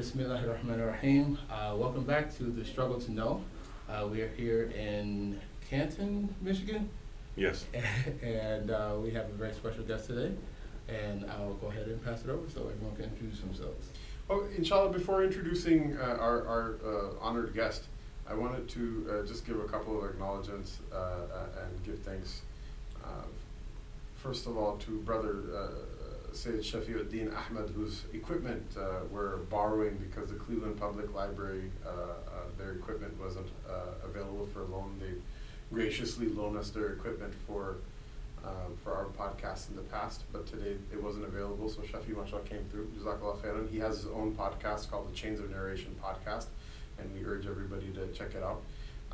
Bismillahirrahmanirrahim. Uh, welcome back to the Struggle to Know. Uh, we are here in Canton, Michigan, Yes. and uh, we have a very special guest today. And I'll go ahead and pass it over so everyone can introduce themselves. Oh, inshallah, before introducing uh, our, our uh, honored guest, I wanted to uh, just give a couple of acknowledgements uh, uh, and give thanks. Uh, first of all, to brother uh, Sayyid Shafiuddin Ahmed, whose equipment uh, we're borrowing because the Cleveland Public Library, uh, uh, their equipment wasn't uh, available for loan. They graciously loaned us their equipment for um, for our podcast in the past, but today it wasn't available, so Shafi mashallah came through. He has his own podcast called the Chains of Narration podcast, and we urge everybody to check it out.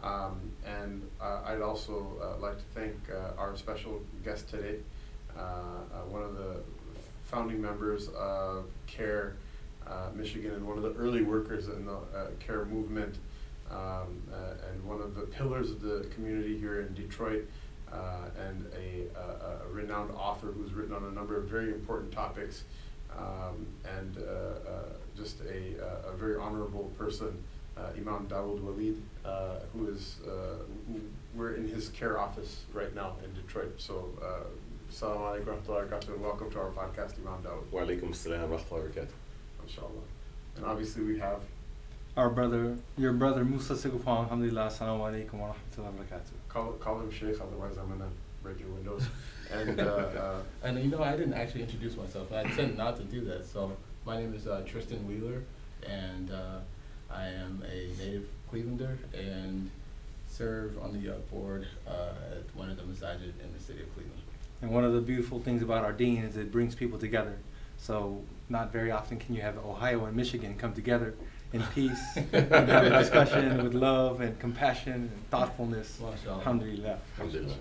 Um, and uh, I'd also uh, like to thank uh, our special guest today, uh, uh, one of the founding members of CAIR uh, Michigan and one of the early workers in the uh, CAIR movement, um, uh, and one of the pillars of the community here in Detroit uh, and a, a, a renowned author who's written on a number of very important topics, um, and uh, just a, a, very honorable person, Imam Dawud Walid, who is, who- we're in his CAIR office right now in Detroit. So, Assalamu alaikum wa rahmatullahi wa barakatuh, and welcome to our podcast, Imam Dawud, Wa alaikum assalam wa rahmatullahi wa barakatuh. inshallah. And obviously we have, Our brother, your brother Musa Sigupong, alhamdulillah, assalamu alaikum wa rahmatullahi wa barakatuh. call, call him Sheikh, otherwise I'm gonna break your windows. And, uh, uh, And you know, I didn't actually introduce myself. I intend not to do that. So my name is uh, Tristan Wheeler, and uh, I am a native Clevelander and serve on the uh, board uh, at one of the masajid in the city of Cleveland. And one of the beautiful things about our deen is it brings people together. So not very often can you have Ohio and Michigan come together in peace and have a discussion with love and compassion and thoughtfulness. Mashallah. Alhamdulillah. Alhamdulillah.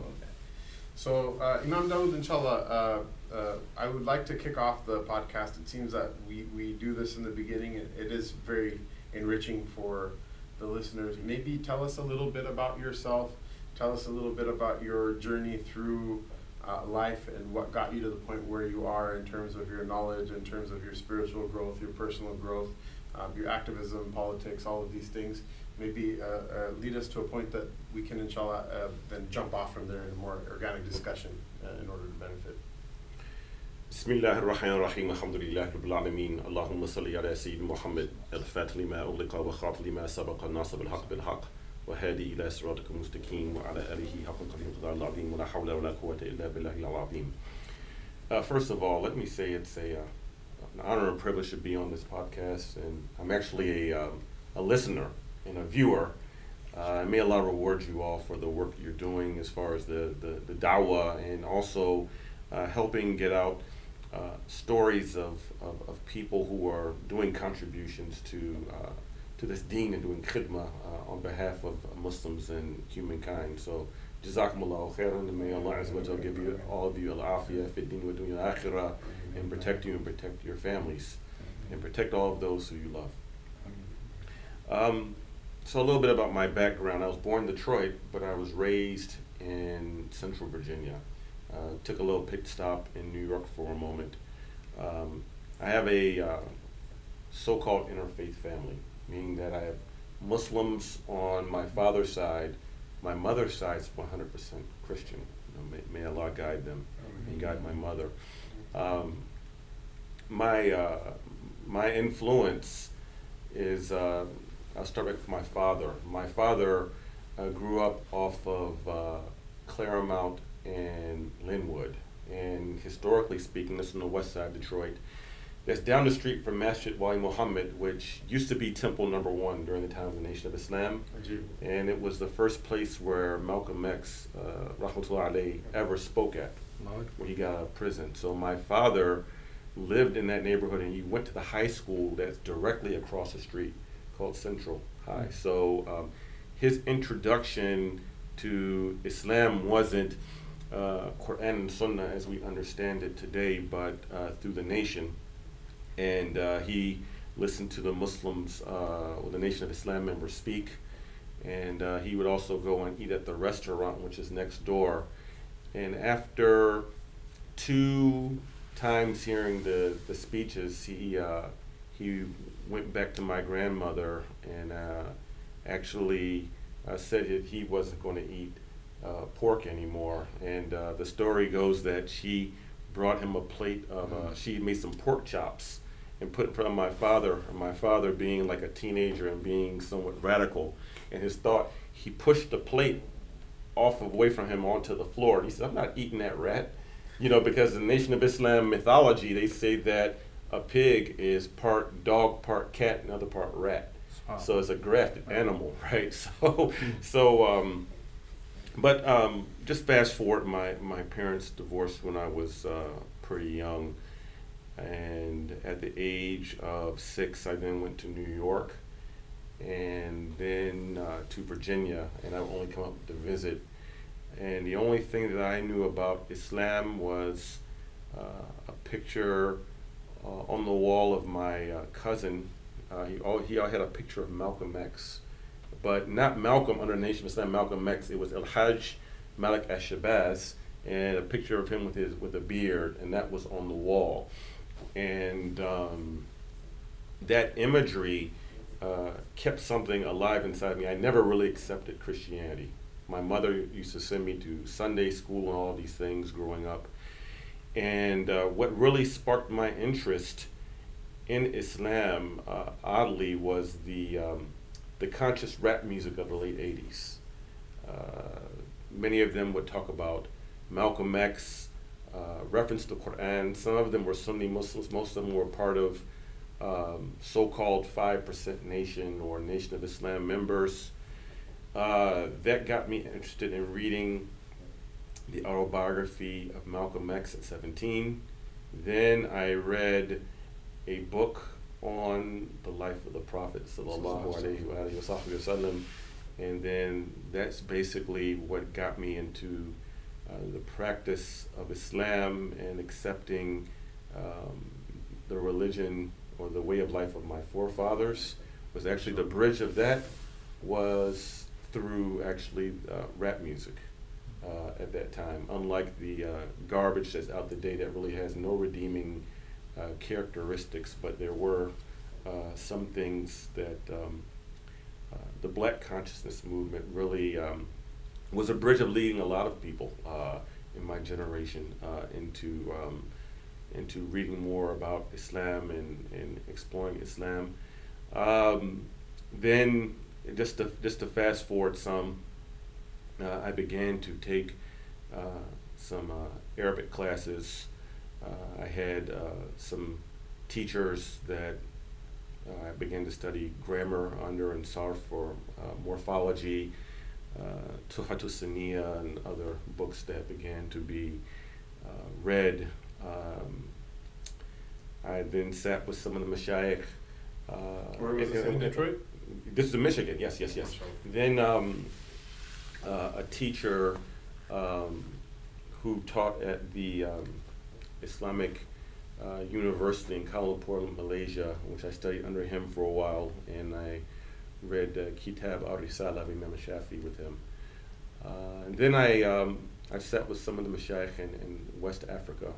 So, uh, Imam Dawud, inshallah, uh, uh, I would like to kick off the podcast. It seems that we, we do this in the beginning. It, it is very enriching for the listeners. Maybe tell us a little bit about yourself. Tell us a little bit about your journey through uh, life and what got you to the point where you are in terms of your knowledge, in terms of your spiritual growth, your personal growth, um, your activism, politics, all of these things. Maybe uh, uh, lead us to a point that we can, inshallah, uh, then jump off from there in a more organic discussion uh, in order to benefit. بسم الله الرحمن الرحيم الحمد لله رب العالمين اللهم صل على سيدنا محمد الفاتح لما أغلق وخاطر لما سبق الناصر بالحق بالحق وهادي إلى صراطك المستقيم وعلى آله حق قدر القدر العظيم ولا حول ولا قوة إلا بالله العظيم uh, First of all, let me say it's a, uh, an honor and privilege to be on this podcast, and I'm actually a, um, a listener and a viewer. Uh, may Allah reward you all for the work that you're doing as far as the, the, the dawah and also uh, helping get out uh, stories of, of, of people who are doing contributions to, uh, to this deen and doing khidmah uh, on behalf of Muslims and humankind. So, Jazakumullahu khairan, and may Allah Azza give you, all of you al-afiyah, fi din wa dunya akhirah, and protect you and protect your families, and protect all of those who you love. Um, so a little bit about my background. I was born in Detroit, but I was raised in Central Virginia. Uh, took a little pit stop in New York for a moment. Um, I have a uh, so-called interfaith family, meaning that I have Muslims on my father's side. My mother's side is 100% Christian. You know, may, may Allah guide them and guide my mother. Um, my uh, my influence is uh, I'll start with my father. My father uh, grew up off of uh, Claremont and Linwood, and historically speaking, this is on the west side of Detroit. That's down the street from Masjid Wali Muhammad, which used to be Temple Number One during the time of the Nation of Islam, and it was the first place where Malcolm X, uh, rahmatullah alayhi, ever spoke at when he got out of prison. So my father lived in that neighborhood, and he went to the high school that's directly across the street, called Central High. So um, his introduction to Islam wasn't uh, Quran and Sunnah as we understand it today, but uh, through the nation. And uh, he listened to the Muslims uh, or the Nation of Islam members speak. And uh, he would also go and eat at the restaurant, which is next door. And after two times hearing the, the speeches, he, uh, he went back to my grandmother and uh, actually uh, said that he wasn't going to eat pork anymore. And the story goes that she brought him a plate of, she made some pork chops and put in front of my father. My father, being like a teenager and being somewhat radical in his thought, he pushed the plate off away from him onto the floor. And he said, I'm not eating that rat. You know, because the Nation of Islam mythology, they say that a pig is part dog, part cat, and other part rat. Wow. So it's a grafted animal, right? So, so, um, but um, just fast forward, my my parents divorced when I was uh, pretty young, and at the age of six, I then went to New York, and then uh, to Virginia, and I only come up to visit. And the only thing that I knew about Islam was uh, a picture uh, on the wall of my uh, cousin. Uh, he, all, he all had a picture of Malcolm X, but not Malcolm under the Nation of Islam, Malcolm X. It was El Hajj Malik Ashabaz, and a picture of him with his with a beard, and that was on the wall. And um, that imagery uh, kept something alive inside me. I never really accepted Christianity. My mother used to send me to Sunday school and all these things growing up. And uh, what really sparked my interest in Islam, uh, oddly, was the um, the conscious rap music of the late '80s. Uh, many of them would talk about Malcolm X, uh, reference the Quran. Some of them were Sunni Muslims. Most of them were part of um, so-called Five Percent Nation or Nation of Islam members. Uh, that got me interested in reading the autobiography of Malcolm X at 17. Then I read a book on the life of the Prophet sallallahu alaihi wasallam, and then that's basically what got me into the practice of Islam and accepting um, the religion or the way of life of my forefathers. Was actually the bridge of that was through actually uh, rap music uh, at that time. Unlike the uh, garbage that's out the day that really has no redeeming uh, characteristics, but there were uh, some things that um, uh, the Black consciousness movement really um, was a bridge of leading a lot of people uh, in my generation into um, into reading more about Islam and, and exploring Islam. Um, then just to just to fast forward some, uh, I began to take uh, some uh, Arabic classes. Uh, I had uh, some teachers that uh, I began to study grammar under and Sarf for morphology, uh, Saniya and other books that began to be read. Um, I then sat with some of the mashayikh. Where was this in Detroit? This is in Michigan, yes, yes, yes. Then um, uh, a teacher um, who taught at the um, Islamic uh, University in Kuala Lumpur, Malaysia, which I studied under him for a while, and I read uh, Kitab al-Risala of Imam Shafi with him. Uh, and then I, um, I sat with some of the mashayikh in, in West Africa.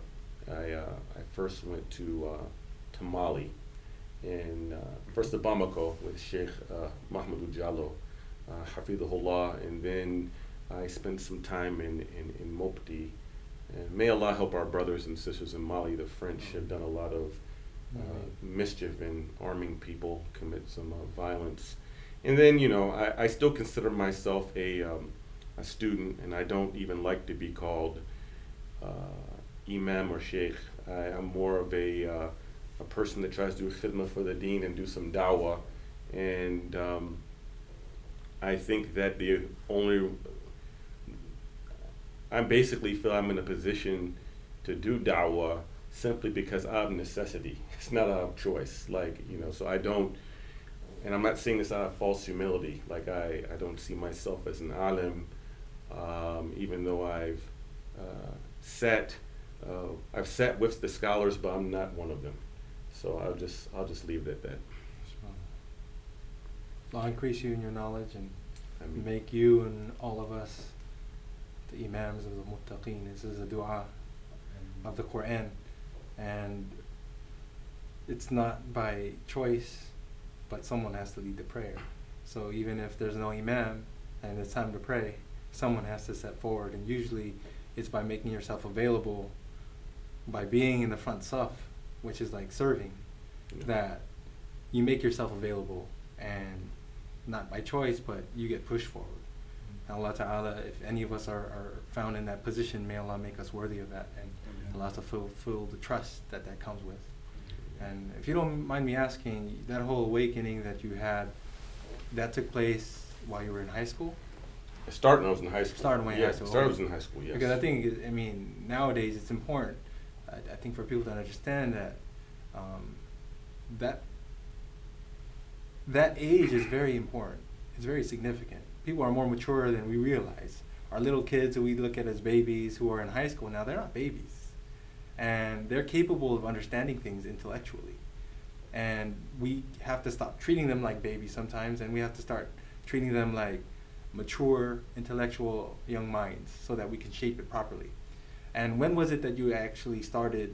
I, uh, I first went to, uh, to Mali, and uh, first to Bamako with Sheikh uh, Mahmoud Jallo, uh, Hafidhullah, and then I spent some time in, in, in Mopti. And may Allah help our brothers and sisters in Mali. The French have done a lot of uh, mischief in arming people, commit some uh, violence. And then, you know, I, I still consider myself a, um, a student, and I don't even like to be called uh, imam or sheikh. I, am more of a, uh, a person that tries to do khidmah for the deen and do some dawah. And um, I think that the only, I basically feel I'm in a position to do dawah simply because of necessity. It's not out of choice. Like, you know, so I don't, and I'm not saying this out of false humility. Like, I, I don't see myself as an alim, um, even though I've uh, sat, uh, I've sat with the scholars, but I'm not one of them. So I'll just, I'll just leave it at that. Allah increase you in your knowledge and I mean, make you and all of us the imams of the muttaqeen. This is a dua of the Quran. And it's not by choice but someone has to lead the prayer. So even if there's no imam and it's time to pray, someone has to step forward, and usually it's by making yourself available, by being in the front saf, which is like serving, Yeah. that you make yourself available, and not by choice, but you get pushed forward. And Allah Ta'ala, if any of us are, are found in that position, may Allah make us worthy of that and Allah to fulfill the trust that that comes with. And if you don't mind me asking, that whole awakening that you had, that took place while you were in high school? It started when I was in high school. Started when yeah, high school, started I was in high school, yes. Because I think, I mean, nowadays it's important, I, I think for people to understand that, um, that, that age is very important. It's very significant. People are more mature than we realize. Our little kids who we look at as babies who are in high school now, they're not babies. And they're capable of understanding things intellectually. And we have to stop treating them like babies sometimes, and we have to start treating them like mature, intellectual young minds so that we can shape it properly. And when was it that you actually started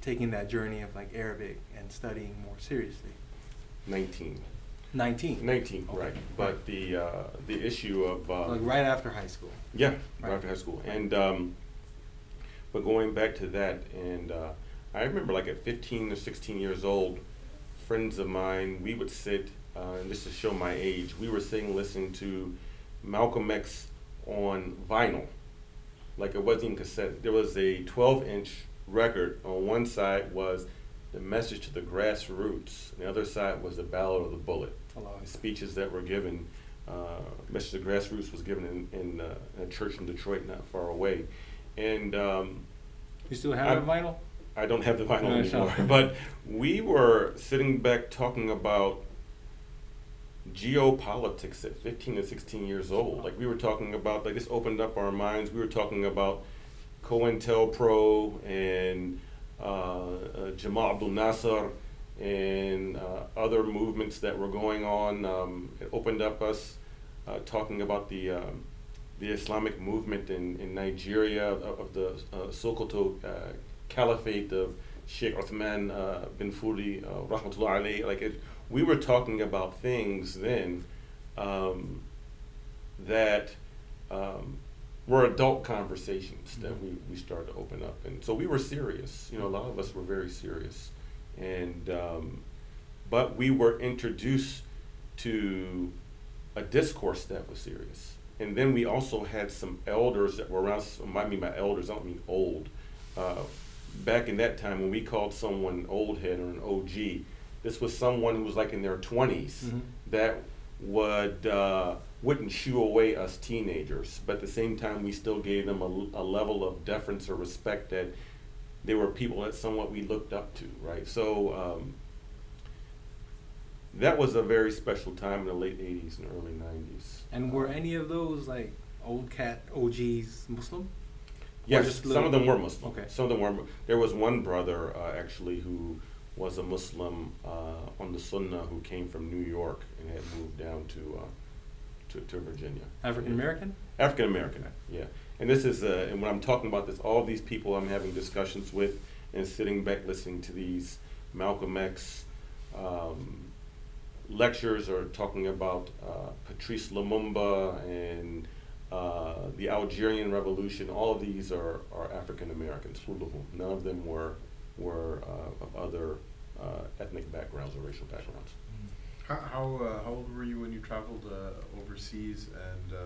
taking that journey of like Arabic and studying more seriously? 19. 19. 19, Okay. right. But the uh, the issue of uh, Like right after high school. Yeah, right Right. after high school. And um, but going back to that, and uh, I remember like at 15 or 16 years old, friends of mine, we would sit, uh, and just to show my age, we were sitting listening to Malcolm X on vinyl. Like it wasn't even cassette. There was a 12 inch record. On one side was the message to the grassroots, and the other side was the Ballot or the Bullet speeches that were given. Uh, Message of Grassroots was given in, in, uh, in a church in Detroit, not far away. And um, You still have that vinyl? I don't have the vinyl No, anymore, but we were sitting back talking about geopolitics at 15 and 16 years old. Like we were talking about, like this opened up our minds. We were talking about COINTELPRO and uh, uh, Jamal Abdul Nasser and uh, other movements that were going on. Um, it opened up us uh, talking about the um, the Islamic movement in, in Nigeria of, of the uh, Sokoto uh, Caliphate of Sheikh Uthman uh, bin Fudi, uh, rahmatullah alayhi. Like it, we were talking about things then um, that um, were adult conversations that we, we started to open up. And so we were serious. You know, a lot of us were very serious. And, um, but we were introduced to a discourse that was serious. And then we also had some elders that were around. I mean by elders, I don't mean old. Uh, back in that time, when we called someone old head or an OG, this was someone who was like in their 20s Mhm. that would uh, wouldn't shoo away us teenagers, but at the same time, we still gave them a, a level of deference or respect that they were people that somewhat we looked up to, right? So um, that was a very special time in the late 80s and early 90s. And were any of those like old cat OGs Muslim? Yes, some of them were Muslim. Okay. Some of them were. There was one brother uh, actually who was a Muslim uh, on the Sunnah who came from New York and had moved down to uh, to, to Virginia. African American? African American, yeah. And this is, uh, and when I'm talking about this, all these people I'm having discussions with and sitting back listening to these Malcolm X um, lectures or talking about uh, Patrice Lumumba and uh, the Algerian Revolution. All of these are, are African Americans. None of them were were uh, of other uh, ethnic backgrounds or racial backgrounds. How how, uh, how old were you when you traveled uh, overseas, and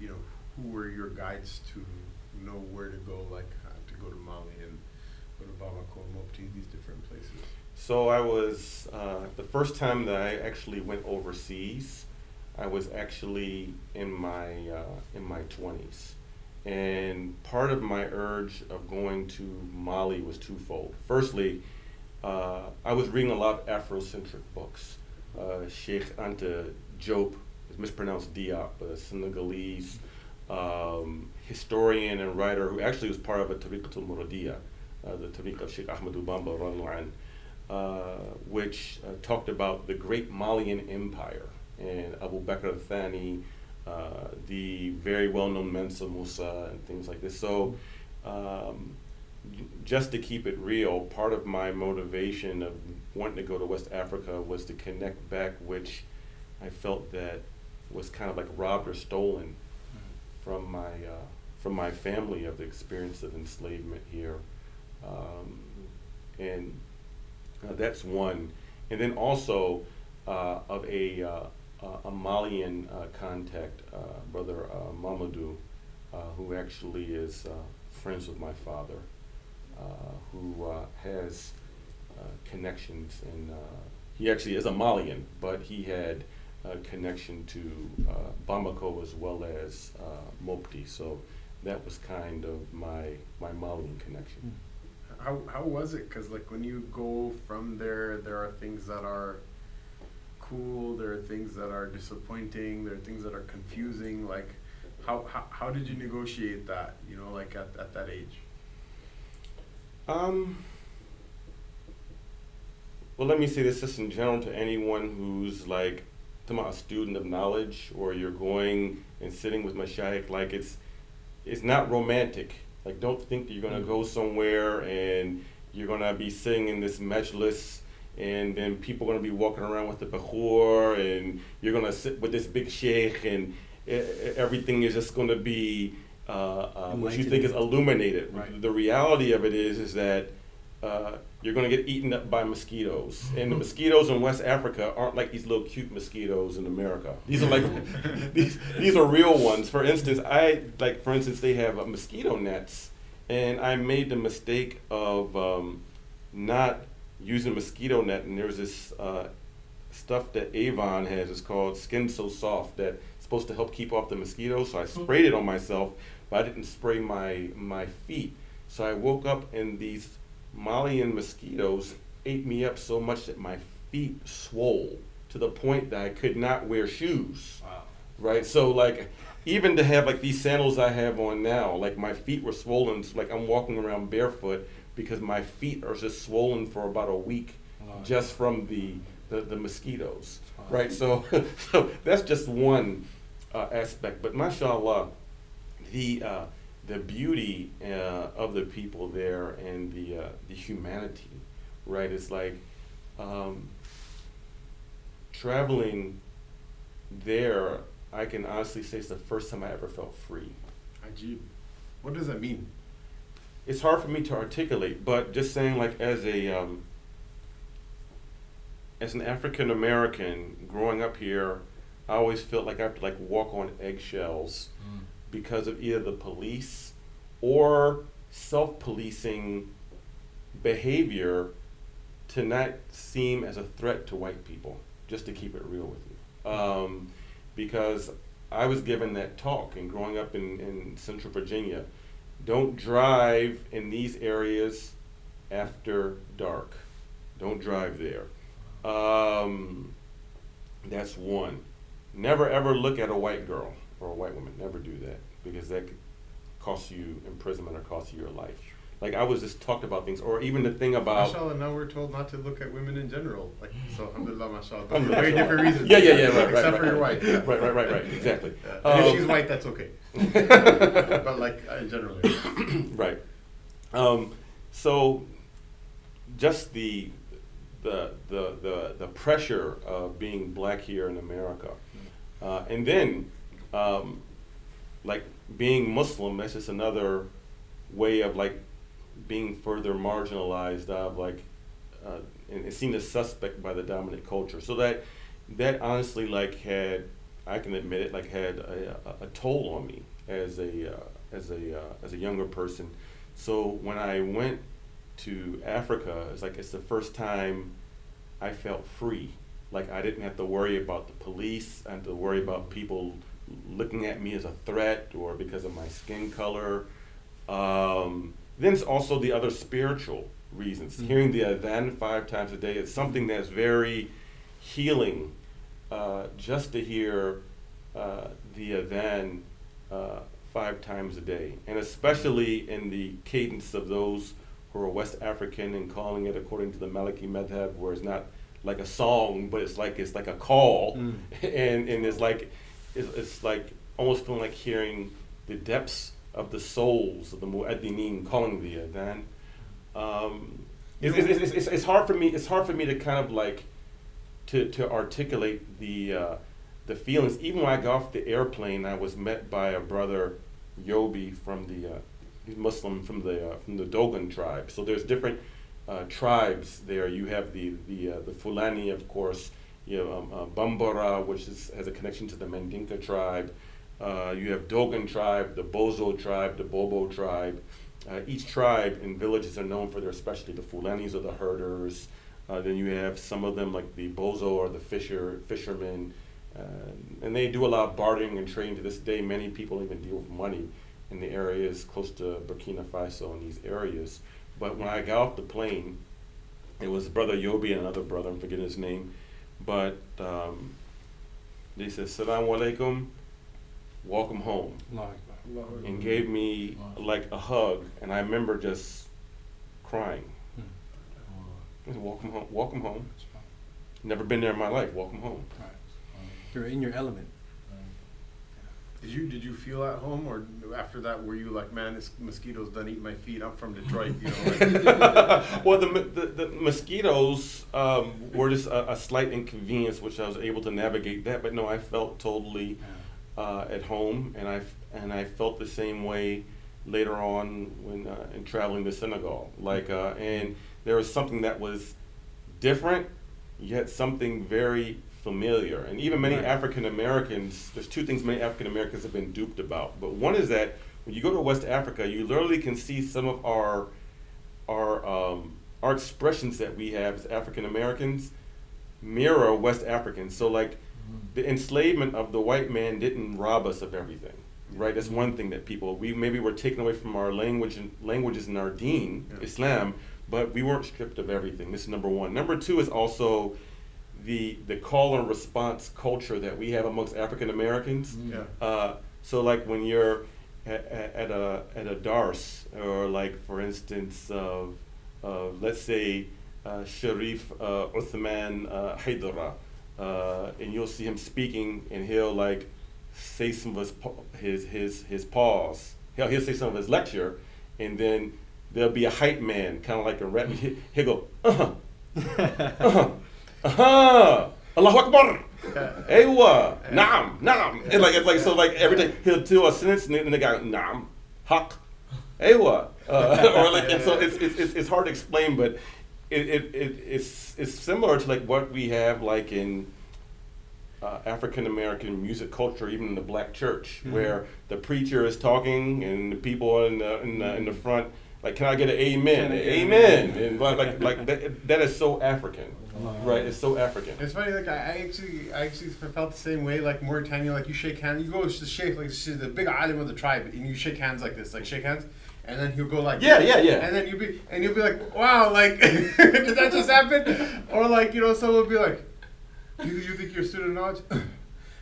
you know who were your guides to know where to go, like to go to Mali and go to Bamako, Mopti, these different? So I was uh, the first time that I actually went overseas. I was actually in my uh, in my twenties, and part of my urge of going to Mali was twofold. Firstly, uh, I was reading a lot of Afrocentric books. Uh, Sheikh Anta Diop, it's mispronounced Diop, a Senegalese um, historian and writer who actually was part of a Tariqatul Muradiyah, uh, the Tariq of Sheikh Ahmadu Bamba, radiallahu uh, which uh, talked about the great Malian empire and Abu Bakr al-Thani, uh, the very well-known Mansa Musa and things like this. So um, just to keep it real, part of my motivation of wanting to go to West Africa was to connect back, which I felt that was kind of like robbed or stolen from my uh, from my family of the experience of enslavement here, um, and uh, that's one. And then also uh, of a uh, a Malian uh, contact, uh, brother Mamadou, who actually is friends with my father, who has connections and he actually is a Malian, but he had a connection to uh, Bamako as well as uh, Mopti. So that was kind of my my Malian connection. Hmm. How how was it? Because like when you go from there, there are things that are cool. There are things that are disappointing. There are things that are confusing. Like how how, how did you negotiate that? You know, like at at that age. Um. Well, let me say this just in general to anyone who's like a student of knowledge or you're going and sitting with Mashaykh, like it's it's not romantic. Like don't think that you're gonna go somewhere and you're gonna be sitting in this majlis and then people are gonna be walking around with the bakhur and you're gonna sit with this big sheikh and everything is just gonna be uh, uh, what you think is illuminated. Right. The reality of it is is that uh, you're going to get eaten up by mosquitoes. And the mosquitoes in West Africa aren't like these little cute mosquitoes in America. These are like these these are real ones. For instance, I like for instance they have uh, mosquito nets, and I made the mistake of um, not using mosquito net. And there's this uh, stuff that Avon has. It's called Skin So Soft that's supposed to help keep off the mosquitoes. So I sprayed it on myself, but I didn't spray my my feet. So I woke up in these Malian mosquitoes ate me up so much that my feet swole to the point that I could not wear shoes. Wow. Right? So like even to have like these sandals I have on now, like my feet were swollen, so like I'm walking around barefoot because my feet are just swollen for about a week wow. just from the the, the mosquitoes. Wow. Right? So so that's just one uh, aspect. But mashallah, the uh, the beauty uh, of the people there and the uh, the humanity, right? It's like um, traveling there. I can honestly say it's the first time I ever felt free. Ajib. What does that mean? It's hard for me to articulate, but just saying like as a um, as an African American growing up here, I always felt like I have to like walk on eggshells because of either the police or self policing behavior to not seem as a threat to white people, just to keep it real with you. Um, because I was given that talk and growing up in, in central Virginia. Don't drive in these areas after dark. Don't drive there. Um, that's one. Never ever look at a white girl or a white woman. Never do that because that could cost you imprisonment or cost you your life. Like I was just talked about things, or even the thing about. Mashallah, now we're told not to look at women in general. Like so, alhamdulillah, mashallah, but for very different reasons. Yeah, yeah, yeah, right, Except right, for right, your wife. Yeah. Right, right, right, right, exactly. Yeah. Um, if she's white, that's okay. but like uh, in general. right. Um, so, just the the the the the pressure of being black here in America, uh, and then um, like being Muslim, that's just another way of like being further marginalized of like uh, and seen as suspect by the dominant culture. So that that honestly like had I can admit it like had a, a, a toll on me as a uh, as a uh, as a younger person. So when I went to Africa, it's like it's the first time I felt free. Like I didn't have to worry about the police. Had to worry about people looking at me as a threat or because of my skin color. Um, then it's also the other spiritual reasons. Mm-hmm. Hearing the adhan five times a day is something that's very healing. Uh, just to hear uh, the adhan uh, five times a day, and especially in the cadence of those who are West African and calling it according to the Maliki Madhab, where it's not like a song, but it's like it's like a call, mm. and and it's like it's, it's like almost feeling like hearing the depths of the souls of the mu'adhineen calling the adhan. um, it's, it's, it's, it's, hard for me. It's hard for me to kind of like to to articulate the uh, the feelings. Even when I got off the airplane, I was met by a brother, Yobi from the uh, Muslim from the uh, from the Dogon tribe. So there's different uh, tribes there. You have the the uh, the Fulani, of course. You have um, uh, Bambara, which is, has a connection to the Mandinka tribe. Uh, you have Dogon tribe, the Bozo tribe, the Bobo tribe. Uh, each tribe and villages are known for their specialty. The Fulanis are the herders. Uh, then you have some of them like the Bozo or the fisher fishermen, uh, and they do a lot of bartering and trading to this day. Many people even deal with money in the areas close to Burkina Faso in these areas. But when I got off the plane, it was brother Yobi and another brother. I'm forgetting his name, but um, they said "Salaam alaikum, welcome home." And gave me like a hug, and I remember just crying. I said, welcome home. Welcome home. Never been there in my life. Welcome home. Right. You're in your element. Did you did you feel at home, or after that were you like, man, this mosquito's done eating my feet? I'm from Detroit, you know. Like, well, the, the, the mosquitoes um, were just a, a slight inconvenience, which I was able to navigate that. But no, I felt totally uh, at home, and I and I felt the same way later on when uh, in traveling to Senegal. Like, uh, and there was something that was different, yet something very familiar. And even many Right. African Americans, there's two things many African Americans have been duped about. But one is that when you go to West Africa, you literally can see some of our our um, our expressions that we have as African Americans mirror West Africans. So like the enslavement of the white man didn't rob us of everything. Right, that's one thing that people we maybe were taken away from our language and languages in our deen, Yeah. Islam, but we weren't stripped of everything. This is number one. Number two is also the the call and response culture that we have amongst African Americans. yeah. Uh, so like when you're at, at a at a dars or like for instance of uh, let's say uh, Sharif uh, Uthman uh, Haidara, uh, and you'll see him speaking and he'll like say some of his pa- his his, his pause. He'll he'll say some of his lecture, and then there'll be a hype man, kind of like a rap. he- He'll go uh huh uh huh uh huh Allahu Akbar. Aywa, naam, naam. And like, it's like, so like every day he'll do a sentence and then the guy, naam, haq, aywa. Uh, or like, and so it's, it's, it's, hard to explain, but it, it, it, it's, it's similar to like what we have like in uh, African American music culture, even in the black church, where the preacher is talking and the people in the, in the, in the front, like, can I get an amen? Can I get an amen. And like, like, like that, that is so African, right? It's so African. It's funny, like I, I actually, I actually felt the same way. Like Mauritania, like you shake hands, you go to the sheikh, like she's the big island of the tribe, and you shake hands like this, like shake hands, and then he'll go like, Yeah, yeah, yeah. and then you'll be, and you'll be like, wow, like did that just happen? Or like you know, someone will be like, you, you think you're a student knowledge?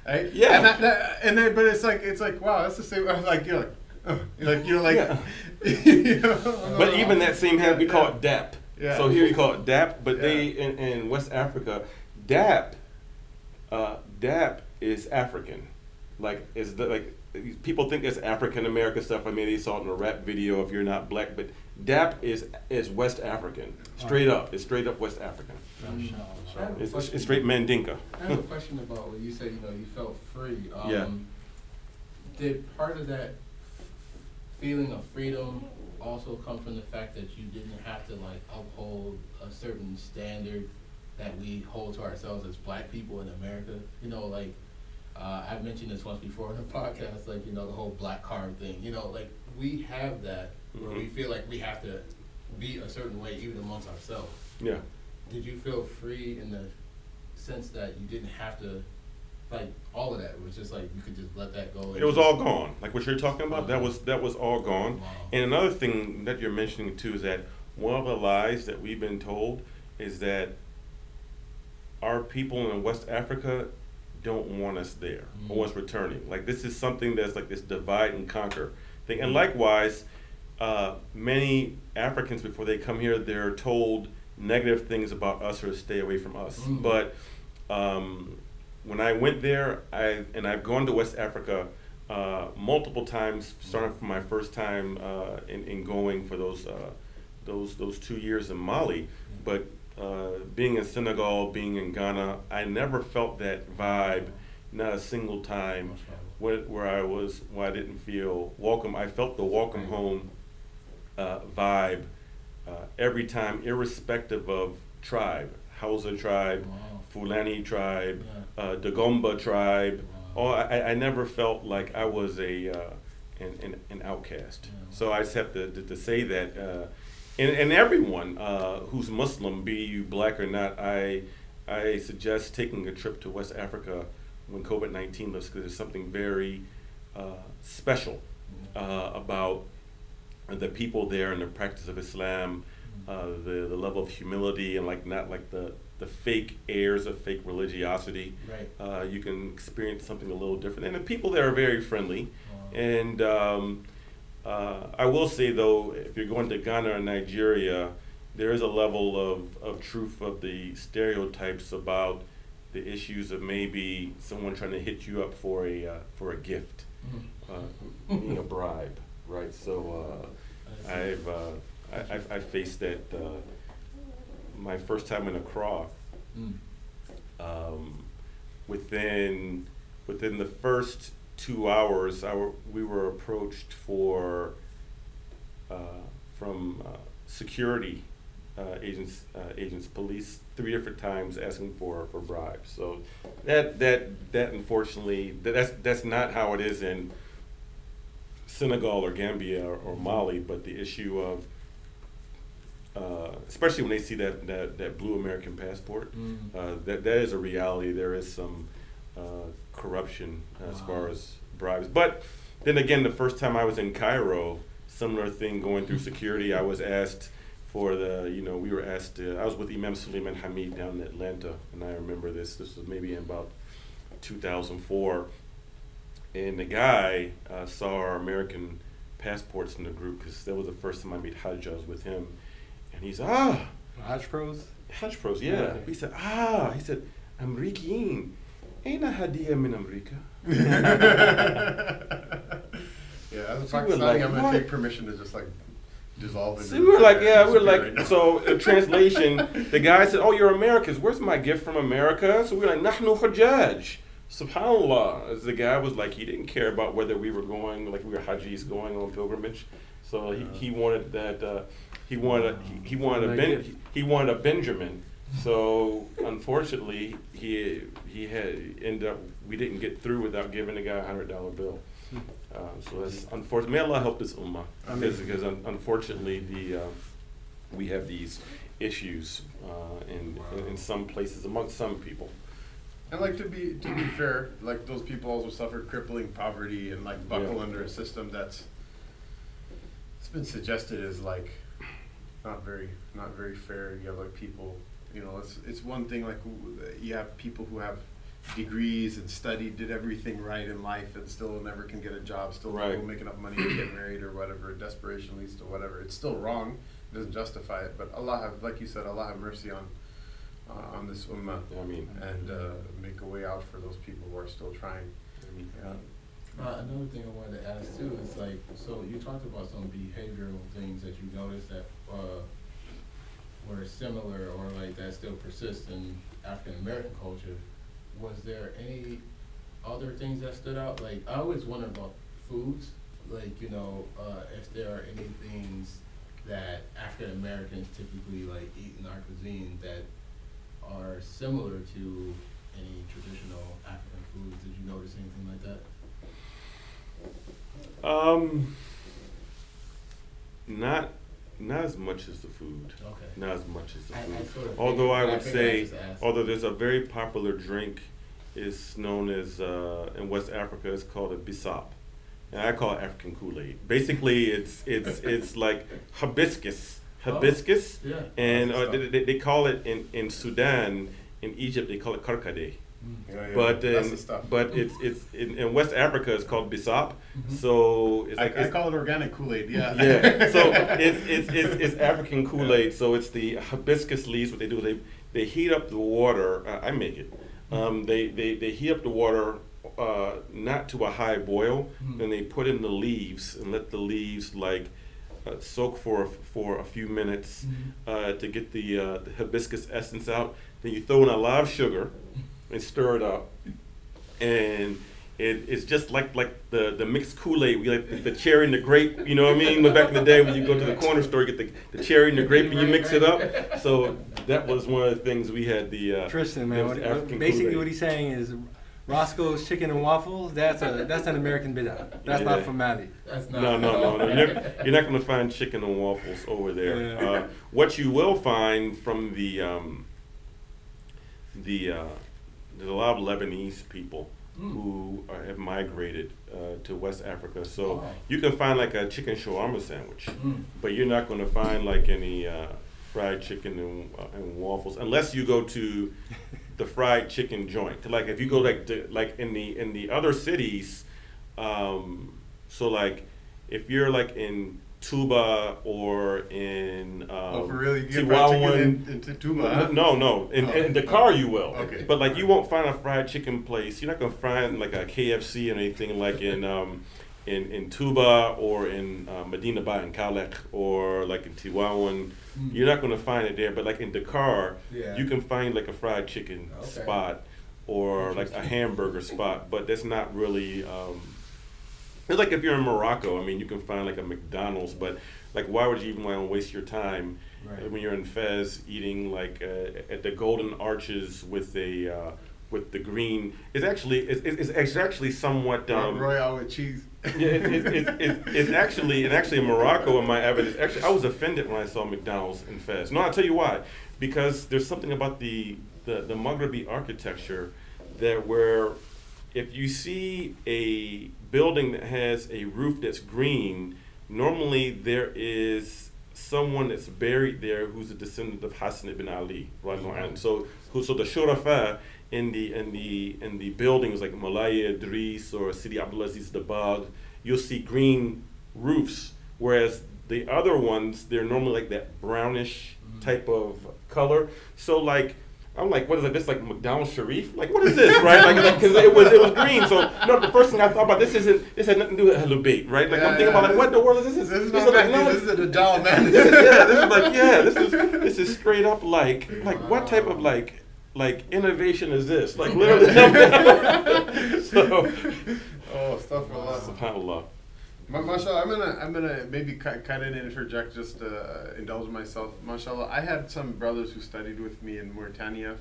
right? Yeah. And, that, that, and then, but it's like, it's like, wow, that's the same. Like you're like, like, you're like, Yeah. you know, But even that same hand, we Yeah, call it DAP. Yeah. So here you call it DAP, but they in, in West Africa, DAP, uh, DAP is African. Like is the like people think it's African American stuff. I mean, they saw it in a rap video. If you're not black, but DAP is is West African, straight up. It's straight up West African. I have a It's, it's, question. it's straight Mandinka. I have a question about what you said, you know, you felt free. Um, Yeah. Did part of that feeling of freedom also come from the fact that you didn't have to like uphold a certain standard that we hold to ourselves as black people in America? You know, like, uh, I've mentioned this once before in the podcast, like, you know, the whole black card thing, you know, like, we have that where we Mhm. feel like we have to be a certain way even amongst ourselves Yeah. did you feel free in the sense that you didn't have to like all of that it was just like you could just let that go It was all gone. Like what you're talking about, that was that was all gone. Wow. And another thing that you're mentioning too is that one of the lies that we've been told is that our people in West Africa don't want us there or Mm. want us returning. Like this is something that's like this divide and conquer thing. And likewise, uh, many Africans before they come here, they're told negative things about us or stay away from us. Mm. But um, when I went there, I and I've gone to West Africa uh, multiple times, starting from my first time uh, in, in going for those uh, those those two years in Mali, but uh, being in Senegal, being in Ghana, I never felt that vibe, not a single time, where, where I was where I didn't feel welcome. I felt the welcome home uh, vibe uh, every time, irrespective of tribe, Hausa tribe, Wow. Fulani tribe, Yeah. Uh, Dagomba tribe. Oh, I, I never felt like I was a uh, an, an, an outcast. So I just have to, to, to say that, uh, and, and everyone uh, who's Muslim, be you black or not, I I suggest taking a trip to West Africa when COVID nineteen lifts because there's something very uh, special uh, about the people there and the practice of Islam, uh, the the level of humility and like not like the the fake airs of fake religiosity. Right. Uh, you can experience something a little different, and the people there are very friendly. Wow. And um, uh, I will say though, if you're going to Ghana or Nigeria, there is a level of, of truth of the stereotypes about the issues of maybe someone trying to hit you up for a uh, for a gift, Mhm. uh, being a bribe, right? So uh, I. I've uh, I, I've, I faced that uh, my first time in Accra. Mm. Um, within within the first two hours, I were, we were approached for uh, from uh, security uh, agents, uh, agents, police, three different times asking for, for bribes. So that that that unfortunately that, that's that's not how it is in Senegal or Gambia or, or Mali, but the issue of uh, especially when they see that, that, that blue American passport, Mm. uh, that that is a reality. There is some uh, corruption as Wow. far as bribes. But then again, the first time I was in Cairo, similar thing going through security. I was asked for the, you know, we were asked. To, I was with Imam Suleiman Hamid down in Atlanta, and I remember this. This was maybe in about 2004, and the guy uh, saw our American passports in the group because that was the first time I made Hajj. I was with him, and he's ah. Hajj pros. Hajj pros, yeah. Yeah. He said, ah, he said, American. Ain't a hadiya min America. yeah, as a So we were Pakistani, like, I'm gonna take permission to just like dissolve into So we were like, yeah, we were like, so in translation, the guy said, oh, you're Americans. Where's my gift from America? So we were like, nahnu hajjaj. Subhanallah. As the guy was like, he didn't care about whether we were going, like we were hajis going on pilgrimage. So he, he wanted that, uh, he wanted, he, he wanted a ben, it. he wanted a Benjamin. So unfortunately, he he had ended up. We didn't get through without giving the guy a hundred dollar bill. Uh, so that's unfortunate. May Allah help this ummah because because un- unfortunately the uh, we have these issues uh, in, in in some places among some people. And like to be to be fair, like those people also suffered crippling poverty and like buckle Yeah. under a system that's it's been suggested as like not very not very fair. You have like people, you know, it's it's one thing like you have people who have degrees and studied, did everything right in life, and still never can get a job, still Right. never make enough money to get married or whatever. Desperation leads to whatever. It's still wrong. It doesn't justify it, but Allah have, like you said, Allah have mercy on uh, on this ummah I mean, and uh, make a way out for those people who are still trying. I mean, Yeah. Uh, another thing I wanted to ask too is like, so you talked about some behavioral things that you noticed that uh, were similar or like that still persist in African American culture. Was there any other things that stood out? Like I always wonder about foods, like you know, uh, if there are any things that African Americans typically like eat in our cuisine that are similar to any traditional African foods. Did you notice anything like that? um, not not as much as the food. Okay. Not as much as the I- I food. sort of although I I would I'd say, although there's a very popular drink, is known as uh, in West Africa. It's called a bisap, and I call it African Kool Aid. Basically, it's it's it's like hibiscus, Oh, hibiscus, yeah. and uh, they, they, they call it in in Sudan, in Egypt they call it karkade. Yeah, yeah, But that's in, stuff. but it's it's in, in West Africa it's called bisap. Mhm. So it's I, like I it's, call it organic Kool Aid. Yeah. yeah. So it's, it's, it's, it's African Kool Aid. So it's the hibiscus leaves. What they do is they, they heat up the water. Uh, I make it. Um, they, they, they heat up the water uh, not to a high boil. Mhm. Then they put in the leaves and let the leaves like uh, soak for for a few minutes uh, to get the, uh, the hibiscus essence out. Then you throw in a lot of sugar and stir it up, and it, it's just like like the, the mixed Kool Aid, like the, the cherry and the grape. You know what I mean? But back in the day, when you go to the corner store, you get the, the cherry and the grape, and you mix it up. So that was one of the things we had. The uh, Tristan, man, was what, African basically Kool-Aid. what he's saying is Roscoe's Chicken and Waffles. That's a that's an American bid'ah. That's Yeah. not from Mali. That's not. No, no, no, no. You're, you're not going to find chicken and waffles over there. Yeah. Uh, what you will find from the um, the uh, there's a lot of Lebanese people Mm. who are, have migrated uh, to West Africa. So you can find like a chicken shawarma sandwich, Mm. but you're not going to find like any uh, fried chicken and, uh, and waffles unless you go to the fried chicken joint. Like if you go like to, like in the in the other cities, um, so like if you're like in Touba or in um, oh, for real? You get fried chicken Tivaouane- in, in Touba, huh? no, no. In, Oh. in Dakar, you will. Okay. But like, you won't find a fried chicken place. You're not gonna find like a KFC or anything like in um, in in Touba or in uh, Medina Baye in Kaolack or like in Tivaouane. Mm. You're not gonna find it there. But like in Dakar, Yeah. you can find like a fried chicken Okay. spot or like a hamburger spot. But that's not really. Um, it's like if you're in Morocco, I mean, you can find like a McDonald's, but like, why would you even want to waste your time Right. when you're in Fez eating like uh, at the Golden Arches with a uh, with the green? It's actually it's, it's, it's actually somewhat. Um, Royale with cheese. yeah, it, it, it, it, it's actually and actually in Morocco in my evidence. Actually, I was offended when I saw McDonald's in Fez. No, I'll tell you why. Because there's something about the the, the Maghrebi architecture that where if you see a building that has a roof that's green, normally there is someone that's buried there who's a descendant of Hassan ibn Ali, anhu. So, who, so the shurafa in the in the in the buildings like Moulay Idris or Sidi Abdelaziz Dabbagh, you'll see green roofs, whereas the other ones they're normally like that brownish mm-hmm. type of color. So like. I'm like, what is it? This like McDonald's Sharif? Like, what is this, right? Like, because it was it was green. So no, the first thing I thought about this isn't this had nothing to do with Ahlul Bayt, right? Like I'm thinking about like, what the world is this? This is This not like, no, this is a man. this is, yeah, this is like yeah, this is this is straight up like like what type of like like innovation is this? Like literally. so, Oh, stuff lot. subhanallah. Ma- Mashallah, I'm gonna I'm gonna maybe ki- kind of interject just to uh, indulge myself. Mashallah, I had some brothers who studied with me in Mauritania.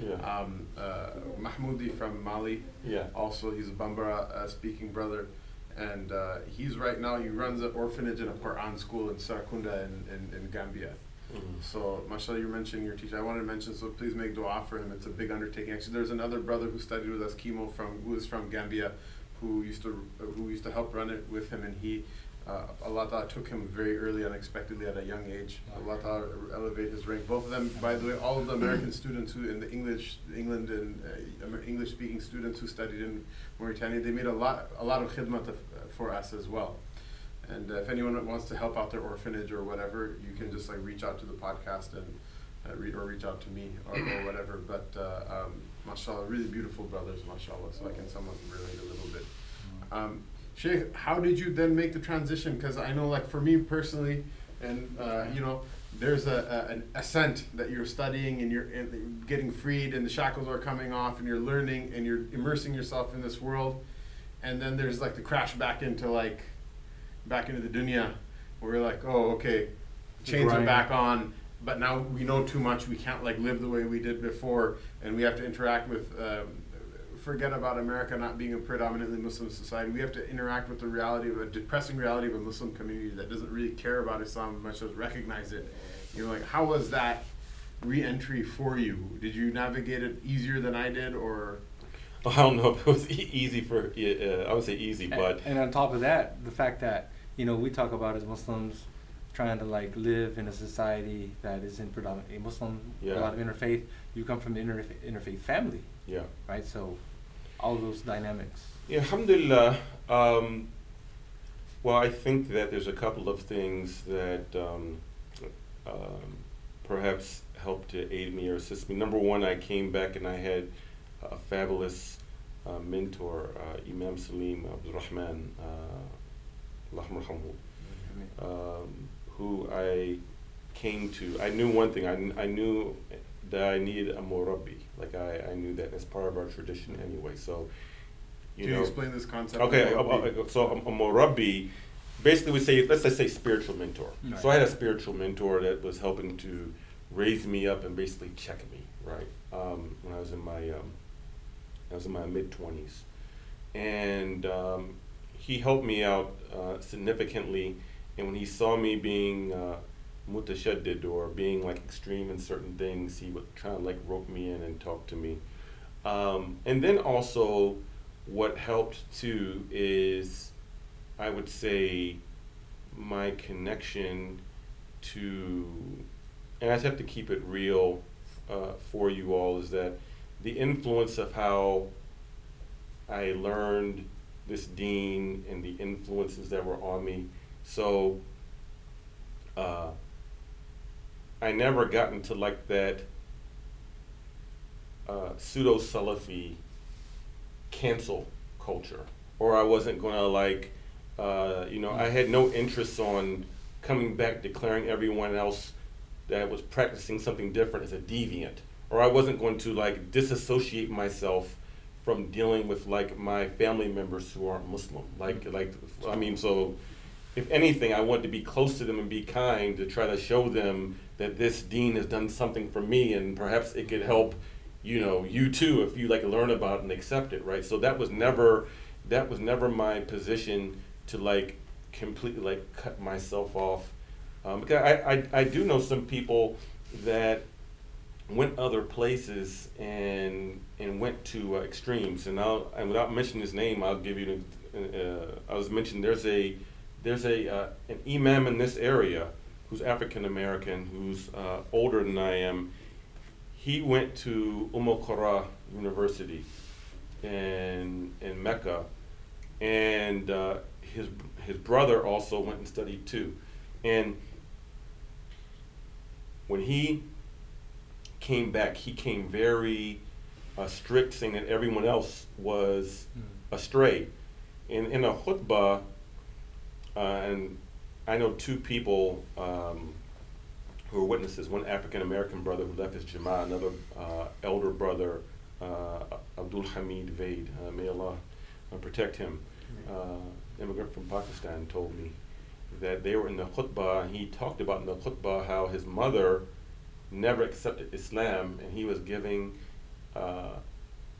Yeah, Um, uh, Mahmoudi from Mali, yeah. also he's a Bambara uh, speaking brother, and uh, he's right now he runs an orphanage and a Quran school in Serrekunda in, in, in Gambia. Mhm. So, mashallah, you're mentioning your teacher. I wanted to mention, so please make dua for him. It's a big undertaking. Actually, there's another brother who studied with us, Kimo, from who is from Gambia, who used to uh, who used to help run it with him, and he, uh, Allah Ta'ala took him very early, unexpectedly at a young age. Allah Ta'ala elevate his rank. Both of them, by the way, all of the American students who in the English, England and uh, English speaking students who studied in Mauritania, they made a lot a lot of khidmat of, uh, for us as well. And uh, if anyone wants to help out their orphanage or whatever, you can just like reach out to the podcast and uh, re- or reach out to me or, or whatever. But uh, um, mashallah, really beautiful brothers, mashallah. So I can somewhat relate a little bit. Um, Sheikh, how did you then make the transition? Because I know, like for me personally, and uh, you know, there's a, a an ascent that you're studying and you're and getting freed, and the shackles are coming off, and you're learning and you're immersing yourself in this world, and then there's like the crash back into like back into the dunya, where you're like, oh, okay, chains are back on, but now we know too much. We can't like live the way we did before, and we have to interact with. Um, forget about America not being a predominantly Muslim society. We have to interact with the reality of a depressing reality of a Muslim community that doesn't really care about Islam as much as recognize it. You know, like how was that re-entry for you? Did you navigate it easier than I did, or I don't know if it was e- easy for. Uh, I would say easy, but and on top of that, the fact that you know we talk about as Muslims trying to like live in a society that isn't predominantly Muslim, Yeah. a lot of interfaith. You come from an interfaith, interfaith family, yeah. right? So all those dynamics. Yeah, alhamdulillah. Um, well, I think that there's a couple of things that um, um, perhaps helped to aid me or assist me. Number one, I came back and I had a fabulous uh, mentor, uh, Imam Salim Abdul Rahman, uh, Allah. Um, who I came to, I knew one thing. I, I knew that I needed a murabbi. Like I, I knew that as part of our tradition anyway. So, you Can know. you explain this concept? Okay, so a, a basically we say, let's just say spiritual mentor. Right. So I had a spiritual mentor that was helping to raise me up and basically check me, right? Um, when I was in my, um, I was in my mid twenties, and um, he helped me out uh, significantly. And when he saw me being uh, or being like extreme in certain things, he would kind of like rope me in and talk to me. Um, and then also, what helped too is, I would say, my connection to, and I just have to keep it real uh, for you all, is that the influence of how I learned this deen and the influences that were on me. So, uh, I never got into like that uh, pseudo Salafi cancel culture, or I wasn't gonna like, uh, you know, I had no interest on coming back declaring everyone else that was practicing something different as a deviant, or I wasn't going to like disassociate myself from dealing with like my family members who aren't Muslim. Like, like I mean, so if anything, I want to be close to them and be kind to try to show them that this deen has done something for me, and perhaps it could help, you know, you too if you like learn about it and accept it, right? So that was never, that was never my position to like completely like cut myself off. Um, because I, I, I do know some people that went other places and and went to uh, extremes. And I'll and without mentioning his name, I'll give you. Uh, I was mentioned there's a there's a uh, an imam in this area who's African American, who's uh, older than I am. He went to Umm al-Qura University in in Mecca, and uh, his his brother also went and studied too, and when he came back, he came very uh, strict, saying that everyone else was astray. In in a khutbah, and I know two people um, who were witnesses. One African American brother who left his Jama'ah, another uh, elder brother, uh, Abdul Hamid Vaid. Uh, may Allah uh, protect him. Uh, immigrant from Pakistan told me that they were in the khutbah. He talked about in the khutbah how his mother never accepted Islam, and he was giving, uh,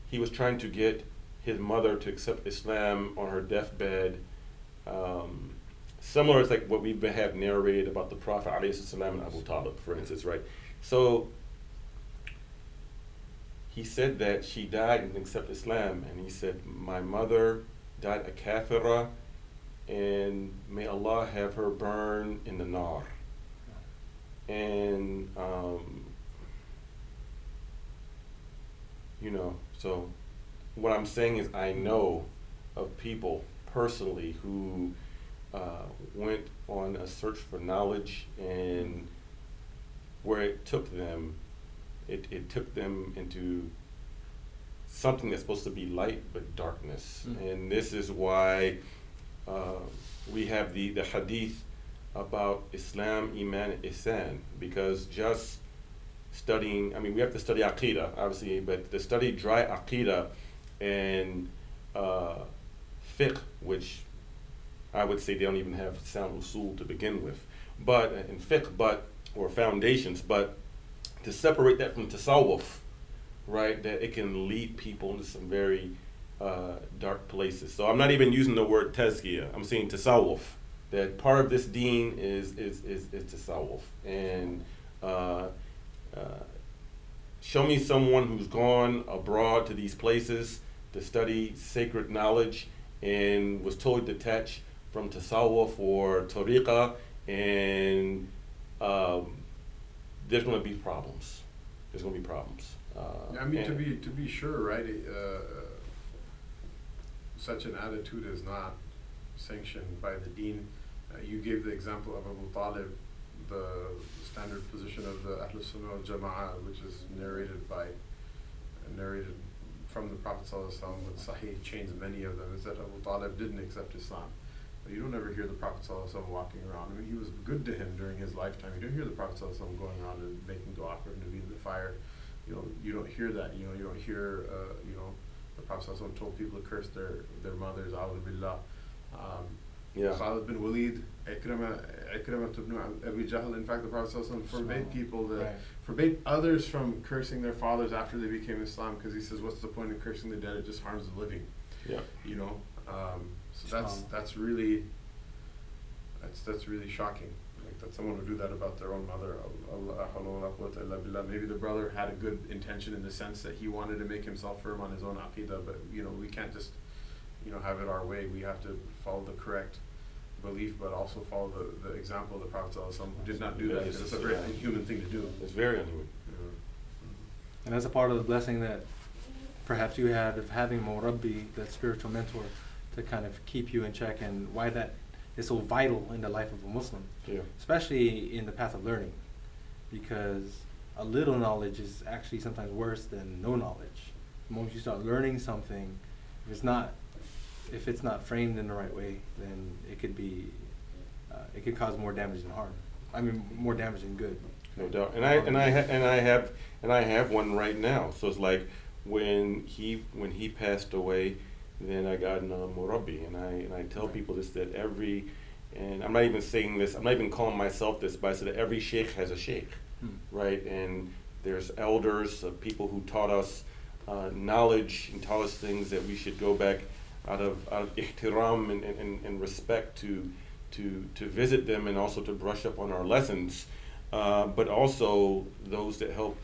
he was trying to get his mother to accept Islam on her deathbed. Um, similar to like what we have narrated about the Prophet ﷺ and Abu Talib, for instance, right? So he said that she died and accepted Islam, and he said, My mother died a kafira, and may Allah have her burn in the nar. And, um, you know, so what I'm saying is, I know of people personally who uh, went on a search for knowledge, and where it took them, it, it took them into something that's supposed to be light but darkness. Mm. And this is why uh, we have the, the hadith about Islam, Iman, and Ihsan, because just studying, I mean, we have to study Aqidah, obviously, but to study dry Aqidah and uh, fiqh, which I would say they don't even have sound usul to begin with, but in fiqh, but or foundations, but to separate that from tasawwuf, right, that it can lead people into some very uh, dark places. So I'm not even using the word tazkiyah. I'm saying tasawwuf. That part of this deen is is is, is tasawwuf, and uh, uh, show me someone who's gone abroad to these places to study sacred knowledge and was totally detached from tasawwuf or tariqah, and um, there's going to be problems. There's going to be problems. Uh, I mean, to be to be sure, right? Uh, such an attitude is not sanctioned by the Deen. Uh, you gave the example of Abu Talib, the standard position of the Ahl Sunnah wal Jama'ah, which is narrated by narrated from the Prophet with Sahih chains, many of them, is that Abu Talib didn't accept Islam. You don't ever hear the Prophet walking around. I mean, he was good to him during his lifetime. You don't hear the Prophet going around and making dua for him to be in the fire. You don't, you don't hear that. You know, you don't hear, uh, you know, the Prophet told people to curse their, their mothers, A'udhu Billah. Um, yeah. Khalid bin Walid, ibn Abi Jahl. In fact, the Prophet forbade people, to, right. forbade others from cursing their fathers after they became Islam because he says, what's the point of cursing the dead? It just harms the living. Yeah. You know? Um, so that's Subhanallah. that's really that's that's really shocking. Like that someone would do that about their own mother. Allah- hawla wa la quwwata illa billah. Maybe the brother had a good intention in the sense that he wanted to make himself firm on his own aqidah, but you know we can't just you know have it our way. We have to follow the correct belief, but also follow the, the example of the Prophet ﷺ, who did not do that. Yes, because It's a very yeah. inhuman thing to do. It's very unusual. And that's a part of the blessing that perhaps you had of having Murabbi, that spiritual mentor, to kind of keep you in check and why that is so vital in the life of a Muslim, Yeah. especially in the path of learning. Because a little knowledge is actually sometimes worse than no knowledge. The moment you start learning something, if it's not if it's not framed in the right way, then it could be uh, it could cause more damage than harm. I mean, more damage than good. No doubt, and I and I ha- and I have and I have one right now. So it's like when he when he passed away, then I got an uh, murabbi, and I and I tell Right. people this that every, and I'm not even saying this. I'm not even calling myself this, but I said that every sheikh has a sheikh, Hmm. right? And there's elders, uh, people who taught us uh, knowledge and taught us things that we should go back out of out of ihtiram and, and, and respect to to to visit them and also to brush up on our lessons, uh, but also those that help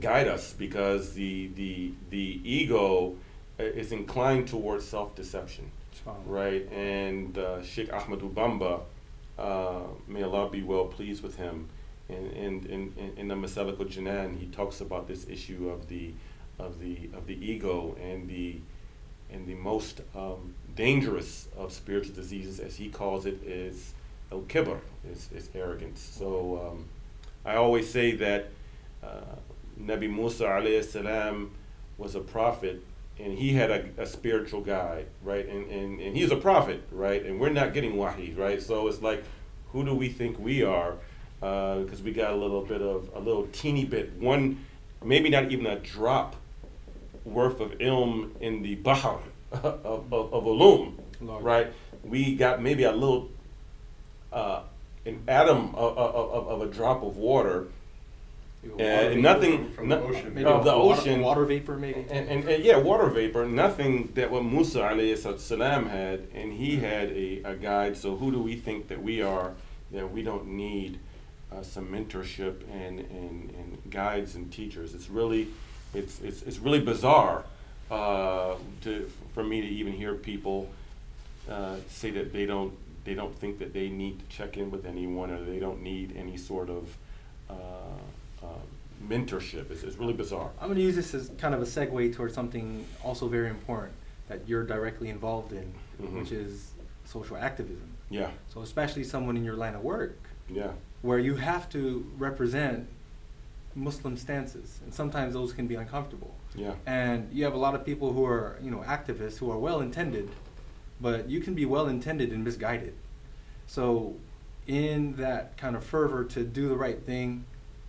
guide us because the the the ego is inclined towards self deception SubhanAllah. right? And uh, Sheikh Ahmadu Bamba, uh, may Allah be well pleased with him, in in in, in- the Masalikul Janan, he talks about this issue of the of the of the ego and the and the most um, dangerous of spiritual diseases, as he calls it, is al kibr, is, is arrogance. So um, I always say that uh, Nabi Musa alayhi salam was a prophet and he had a, a spiritual guide, right? And, and, and he's a prophet, right? And we're not getting wahi, right? So it's like, who do we think we are? Because we got a little bit of, a little teeny bit, one, maybe not even a drop worth of ilm in the bahar of, of, of ulum, Lord. right? We got maybe a little, uh, an atom of, of- of a drop of water, and nothing, from the ocean. Maybe of the water, ocean, water vapor, maybe. and, and, and yeah, water vapor, nothing that what Musa alayhi salam had, and he had a, a guide. So who do we think that we are that we don't need uh, some mentorship and, and, and guides and teachers? It's really, it's, it's, it's really bizarre uh, to, for me to even hear people uh, say that they don't, they don't think that they need to check in with anyone or they don't need any sort of uh, mentorship. is, it's really bizarre. I'm going to use this as kind of a segue towards something also very important that you're directly involved in, Mhm. which is social activism. Yeah, So, especially someone in your line of work, yeah. where you have to represent Muslim stances, and sometimes those can be uncomfortable. Yeah. And you have a lot of people who are, you know, activists who are well intended, but you can be well intended and misguided. So, in that kind of fervor to do the right thing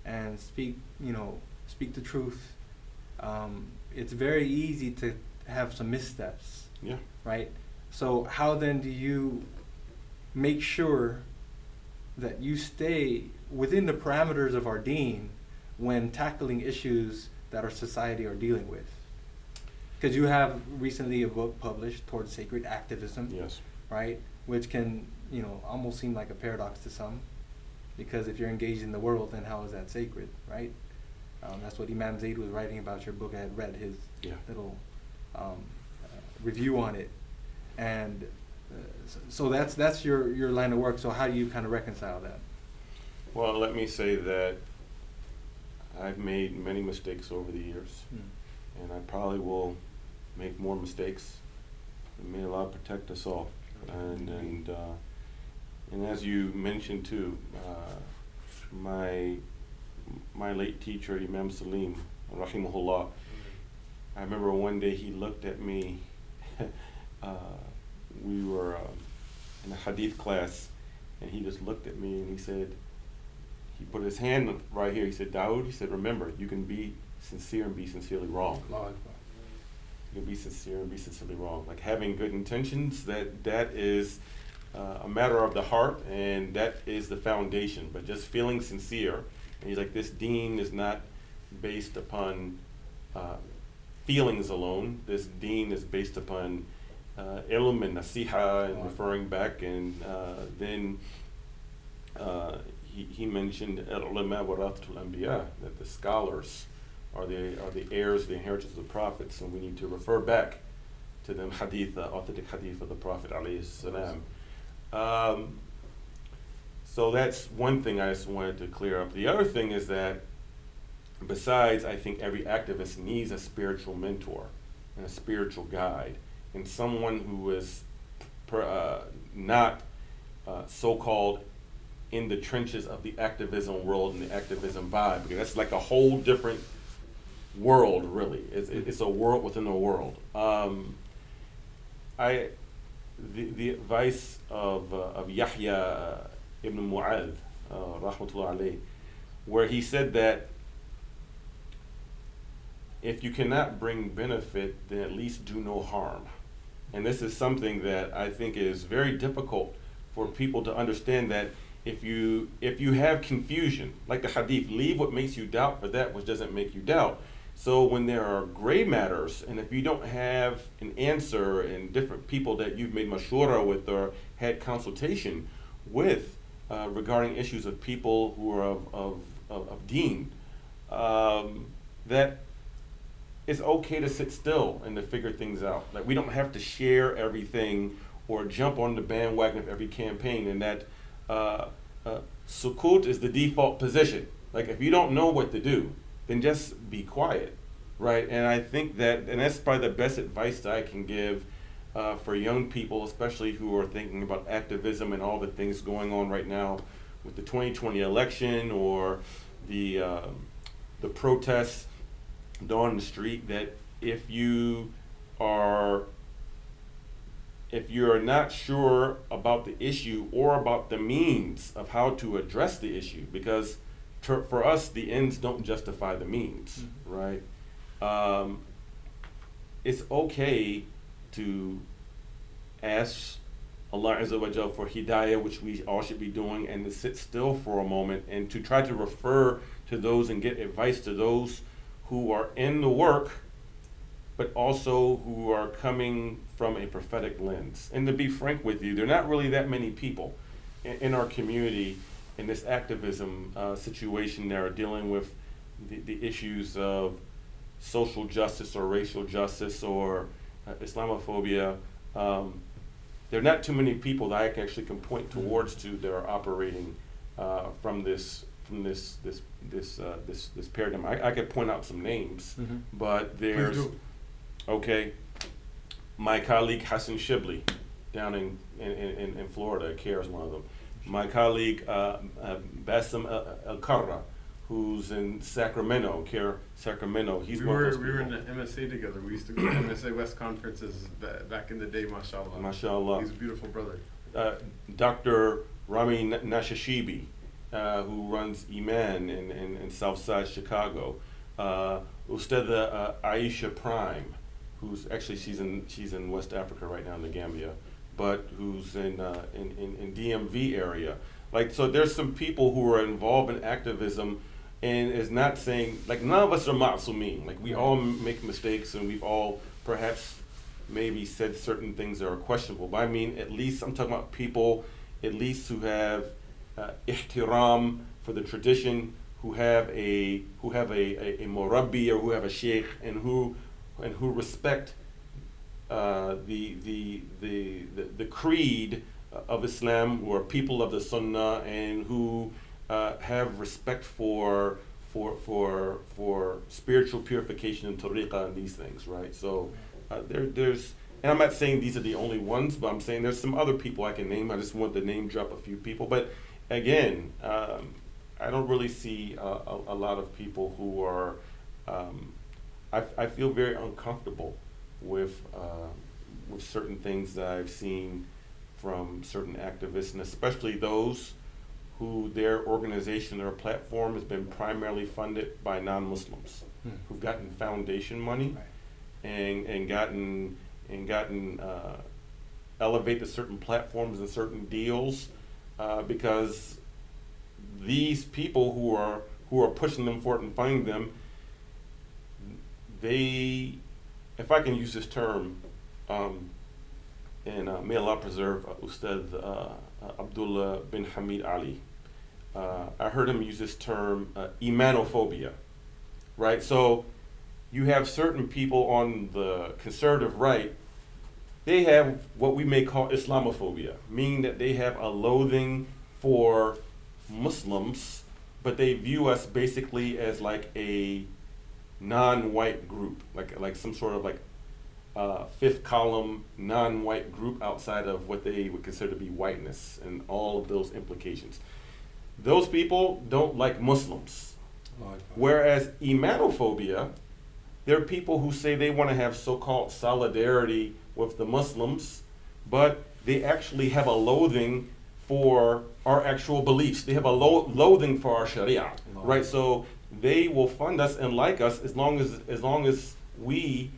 and speak, you know, speak the truth, um, it's very easy to have some missteps, Yeah. right? So, how then do you make sure that you stay within the parameters of our deen when tackling issues that our society are dealing with? Because you have recently a book published towards sacred activism, Yes. right? Which can, you know, almost seem like a paradox to some. Because if you're engaged in the world, then how is that sacred, right? Um, that's what Imam Zaid was writing about your book. I had read his Yeah. little um, uh, review on it, and uh, so, so that's that's your your line of work. So how do you kind of reconcile that? Well, let me say that I've made many mistakes over the years, and I probably will make more mistakes. And may Allah protect us all. And and uh, and as you mentioned too, uh, my my late teacher Imam Salim, rahimahullah. I remember one day he looked at me. uh, we were um, in a hadith class, and he just looked at me and he said, he put his hand right here. He said, Dawud, he said, remember, you can be sincere and be sincerely wrong. You can be sincere and be sincerely wrong. Like having good intentions, that that is uh, a matter of the heart, and that is the foundation. But just feeling sincere, and he's like, this deen is not based upon uh, feelings alone. This deen is based upon uh, ilm and nasiha and referring back, and uh, then uh, he, he mentioned ulama warathatul anbiya that the scholars are the are the heirs, the inheritors of the prophets, and we need to refer back to them hadith, uh, authentic hadith of the Prophet alayhi salam. Um, so that's one thing I just wanted to clear up. The other thing is that besides, I think every activist needs a spiritual mentor and a spiritual guide and someone who is per, uh, not uh, so-called in the trenches of the activism world and the activism vibe because that's like a whole different world really it's, it's a world within a world um, I the, the advice of, uh, of Yahya ibn Mu'adh uh, rahmatullah alayh, where he said that if you cannot bring benefit then at least do no harm and this is something that I think is very difficult for people to understand that if you if you have confusion, like the hadith, leave what makes you doubt for that which doesn't make you doubt. So when there are gray matters, and if you don't have an answer and different people that you've made mashura with or had consultation with uh, regarding issues of people who are of, of, of, of deen, um, that it's okay to sit still and to figure things out. Like we don't have to share everything or jump on the bandwagon of every campaign. And that uh, uh, sukut is the default position. Like if you don't know what to do, then just be quiet, right? And I think that, and that's probably the best advice that I can give uh, for young people, especially who are thinking about activism and all the things going on right now with the 2020 election or the uh, the protests on the street that if you are if you're not sure about the issue or about the means of how to address the issue because for us the ends don't justify the means mm-hmm. right um, it's okay to ask Allah Azza for hidayah, which we all should be doing, and to sit still for a moment and to try to refer to those and get advice to those who are in the work, but also who are coming from a prophetic lens. And to be frank with you, there are not really that many people in, in our community in this activism uh, situation that are dealing with the, the, issues of social justice or racial justice or uh, Islamophobia. Um, there are not too many people that I can actually can point mm-hmm. towards to that are operating uh, from this from this this this uh, this this paradigm. I, I could point out some names, mm-hmm. but there's okay. My colleague Hassan Shibli, down in in, in, in Florida, CAIR's one of them. My colleague uh, uh, Bassem El Karra, who's in Sacramento, CAIR Sacramento. He's we were we were in the MSA together. We used to go to MSA West conferences back in the day. Mashallah. Mashallah. He's a beautiful brother. Uh, Dr. Rami Nashashibi uh, who runs IMAN in, in, in Southside Chicago. Uh, Ustada uh, Aisha Prime, who's actually she's in she's in West Africa right now in the Gambia, but who's in, uh, in, in, in DMV area. Like so, there's some people who are involved in activism, and is not saying like none of us are masumin. Like we all make mistakes, and we've all perhaps maybe said certain things that are questionable. But I mean, at least I'm talking about people, at least who have uh, ihtiram for the tradition, who have a who have a, a, a murabbi or who have a sheikh and who and who respect uh, the, the, the, the, the creed of Islam, who are people of the Sunnah and who uh, have respect for for for for spiritual purification and tariqah and these things, right? So uh, there there's and I'm not saying these are the only ones, but I'm saying there's some other people I can name. I just want to name drop a few people, but again, um, I don't really see a, a, a, lot of people who are. Um, I, I feel very uncomfortable with uh, with certain things that I've seen from certain activists, and especially those who their organization or platform has been primarily funded by non-Muslims Hmm. who've gotten foundation money Right. and and gotten and gotten uh, elevated to certain platforms and certain deals uh, because these people who are who are pushing them for it and funding them, they, if I can use this term, um, and uh, may Allah preserve uh, Ustad uh, uh, Abdullah bin Hamid Ali. Uh, I heard him use this term, uh, imanophobia, right? So you have certain people on the conservative right, they have what we may call Islamophobia, meaning that they have a loathing for Muslims, but they view us basically as like a non-white group, like like some sort of like uh, fifth column non-white group outside of what they would consider to be whiteness and all of those implications. Those people don't like Muslims. Whereas imanophobia, there are people who say they want to have so-called solidarity with the Muslims, but they actually have a loathing for our actual beliefs. They have a lo- loathing for our Sharia, right? So they will fund us and like us as long as as long as we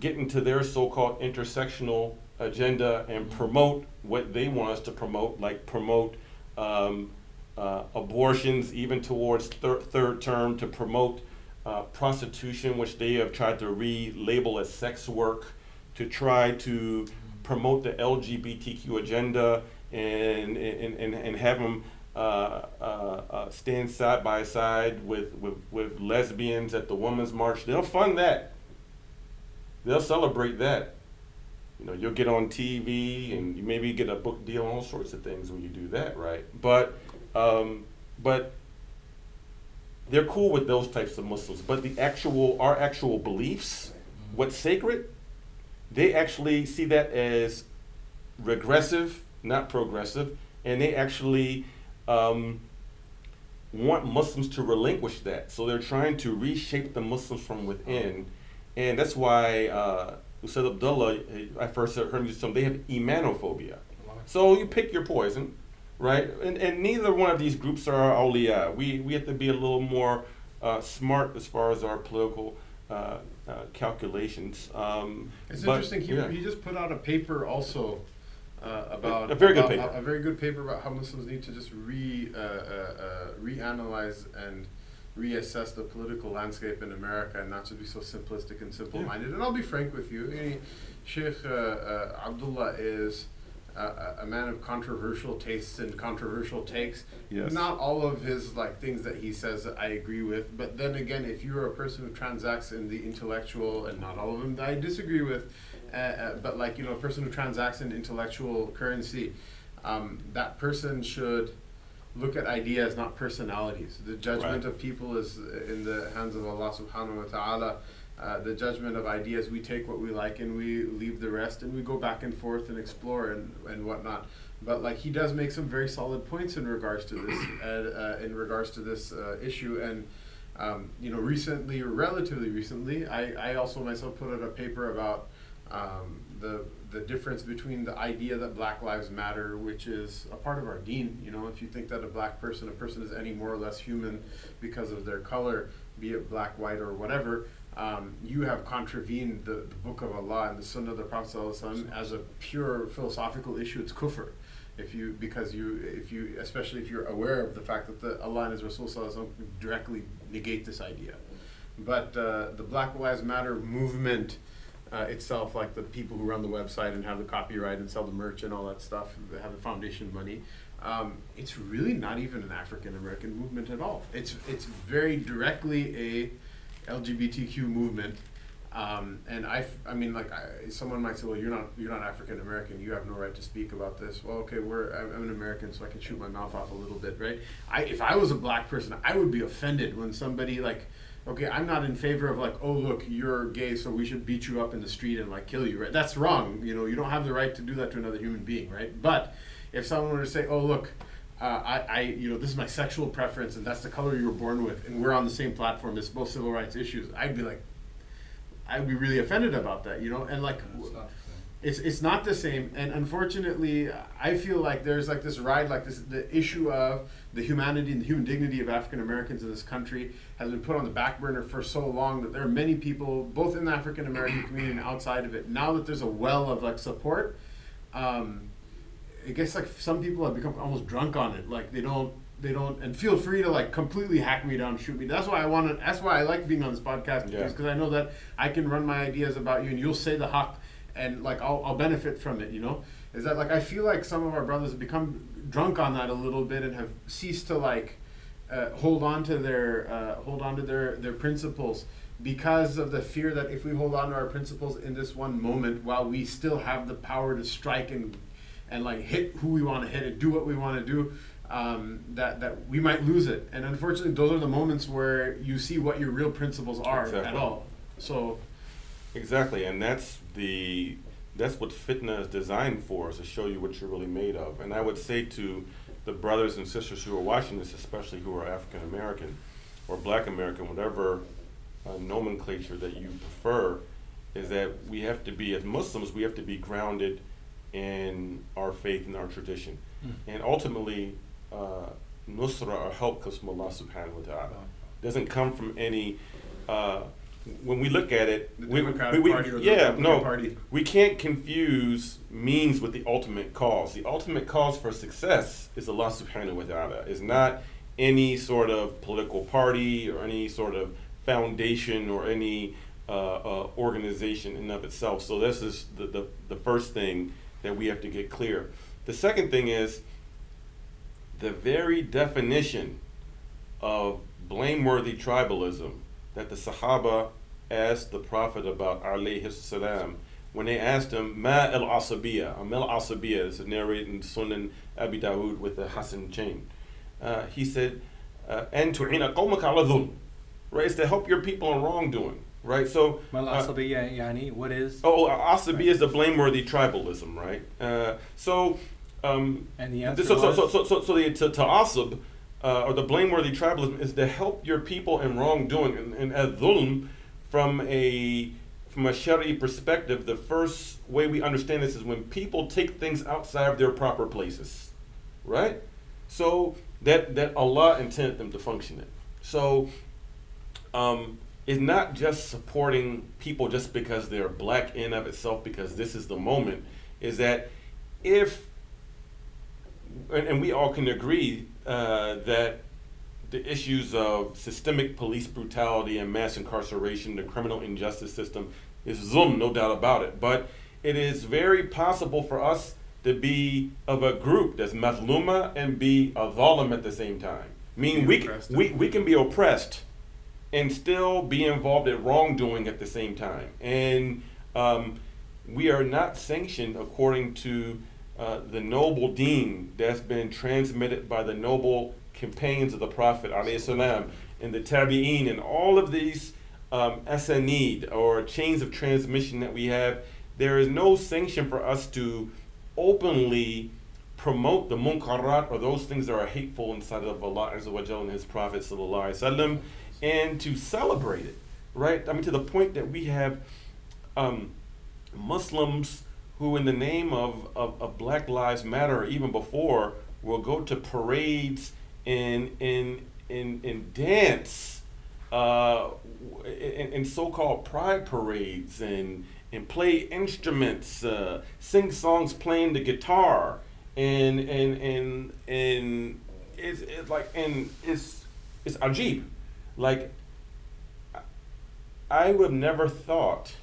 get into their so-called intersectional agenda and promote what they want us to promote, like promote um, uh, abortions, even towards thir- third term, to promote uh, prostitution, which they have tried to relabel as sex work, to try to promote the LGBTQ agenda and and, and, and have them uh, uh, uh, stand side by side with, with, with lesbians at the Women's March. They'll fund that. They'll celebrate that. You know, you'll get on TV and you maybe get a book deal, all sorts of things when you do that, right? But, um, but they're cool with those types of Muslims. But the actual, our actual beliefs, what's sacred, they actually see that as regressive, not progressive, and they actually um, want Muslims to relinquish that. So they're trying to reshape the Muslims from within, and that's why uh, Ustad Abdullah, I first heard him use some. They have imanophobia. So you pick your poison, right? And, and neither one of these groups are awliya. We we have to be a little more uh, smart as far as our political uh, uh, calculations. Um, It's but, interesting. He, yeah. he just put out a paper also uh, about A very good about- paper. A, very good paper about how Muslims need to just re uh, uh, uh, reanalyze and reassess the political landscape in America and not to be so simplistic and simple-minded. And I'll be frank with you, eh, Sheikh uh, uh, Abdullah is a, a man of controversial tastes and controversial takes. Yes. Not all of his like things that he says that I agree with, but then again, if you're a person who transacts in the intellectual, and not all of them that I disagree with, uh, uh, but like you know, a person who transacts in intellectual currency, um, that person should look at ideas, not personalities. The judgment Right. of people is in the hands of Allah Subhanahu wa Taala. Uh, the judgment of ideas, we take what we like and we leave the rest, and we go back and forth and explore and, and whatnot. But like he does make some very solid points in regards to this, and, uh, in regards to this uh, issue, and um, you know, recently or relatively recently, I, I also myself put out a paper about um, the the difference between the idea that Black Lives Matter, which is a part of our deen. You know, if you think that a black person, a person is any more or less human because of their color, be it black, white, or whatever, um, you have contravened the, the Book of Allah and the Sunnah of the Prophet as a pure philosophical issue. It's kufr. If you because you if you especially if you're aware of the fact that the Allah and His Rasul directly negate this idea, but uh, the Black Lives Matter movement uh, itself, like the people who run the website and have the copyright and sell the merch and all that stuff, that have the foundation money. Um, it's really not even an African American movement at all. It's it's very directly a LGBTQ movement. Um, and I, I mean, like, I, someone might say, well, you're not, you're not African American. You have no right to speak about this. Well, okay, we're, I'm an American, so I can shoot my mouth off a little bit, right? I, if I was a black person, I would be offended when somebody like, okay, I'm not in favor of like, oh look, you're gay, so we should beat you up in the street and like kill you, right? That's wrong. You know, you don't have the right to do that to another human being, right? But if someone were to say, oh look, uh, I, I, you know, this is my sexual preference and that's the color you were born with, and we're on the same platform, it's both civil rights issues, I'd be like, I'd be really offended about that, you know, and like, it's it's not the same and unfortunately i feel like there's like this ride like this the issue of the humanity and the human dignity of african americans in this country has been put on the back burner for so long that there are many people both in the african american community and outside of it now that there's a well of like support um, i guess like some people have become almost drunk on it. Like they don't they don't and feel free to like completely hack me down shoot me. That's why i want to that's why i like being on this podcast Yeah. because i know that i can run my ideas about you and you'll say the haqq and like I'll, I'll benefit from it you know? Is that like i feel like some of our brothers have become drunk on that a little bit and have ceased to like uh, hold on to their uh, hold on to their their principles because of the fear that if we hold on to our principles in this one moment while we still have the power to strike and and like hit who we want to hit and do what we want to do um, that that we might lose it. And unfortunately those are the moments where you see what your real principles are at all. So Exactly, and that's the that's what fitna is designed for, is to show you what you're really made of. And I would say to the brothers and sisters who are watching this, especially who are African American or Black American, whatever uh, nomenclature that you prefer, is that we have to be as Muslims, we have to be grounded in our faith and our tradition, Mm. and ultimately, uh, nusra or help comes from Allah Subhanahu wa Taala. Doesn't come from any. Uh, when we look at it, the we, democratic we- we- party or the yeah, Republican no, party we can't confuse means with the ultimate cause. The ultimate cause for success is Allah subhanahu wa ta'ala. Is not any sort of political party or any sort of foundation or any uh, uh, organization in and of itself. So this is the, the, the first thing that we have to get clear. The second thing is the very definition of blameworthy tribalism that the Sahaba asked the Prophet about, alayhi salam, when they asked him, Ma al asabiya, Amel asabiya, this is narrated in Sunan Abi Dawud with the hasan chain. Uh, he said, and tu'ina qawmaka ala right? It's to help your people in wrongdoing, right? So, Mal uh, asabiya yani, what is? oh, asabiya is the blameworthy tribalism, right? Uh, so, um, And the answer so, so, so, so, so the to, to asab, uh, or the blameworthy tribalism is to help your people in wrongdoing. And, and as dhulm, from a from a Shari perspective, the first way we understand this is when people take things outside of their proper places, right? So that that Allah intended them to function in. So um, it's not just supporting people just because they're black in of itself, because this is the moment. Is that if and, and we all can agree uh, that the issues of systemic police brutality and mass incarceration, the criminal injustice system, is zulm, no doubt about it. But it is very possible for us to be of a group that's mazluma and be a zalim at the same time. I mean, we, can, we, we can be oppressed and still be involved in wrongdoing at the same time. And um, we are not sanctioned according to uh, the noble deen that's been transmitted by the noble companions of the Prophet salam, and the Tabi'een and all of these um, asanid or chains of transmission that we have. There is no sanction for us to openly promote the munkarat or those things that are hateful inside of Allah Azza wa Jalla and His Prophet Wasallam and to celebrate it, right? I mean, to the point that we have um, Muslims who, in the name of, of, of Black Lives Matter, even before, will go to parades and, and, and, and dance uh, in, in so-called pride parades and, and play instruments, uh, sing songs playing the guitar, and and and and it's, it's like and it's it's ajib, like I would have never thought.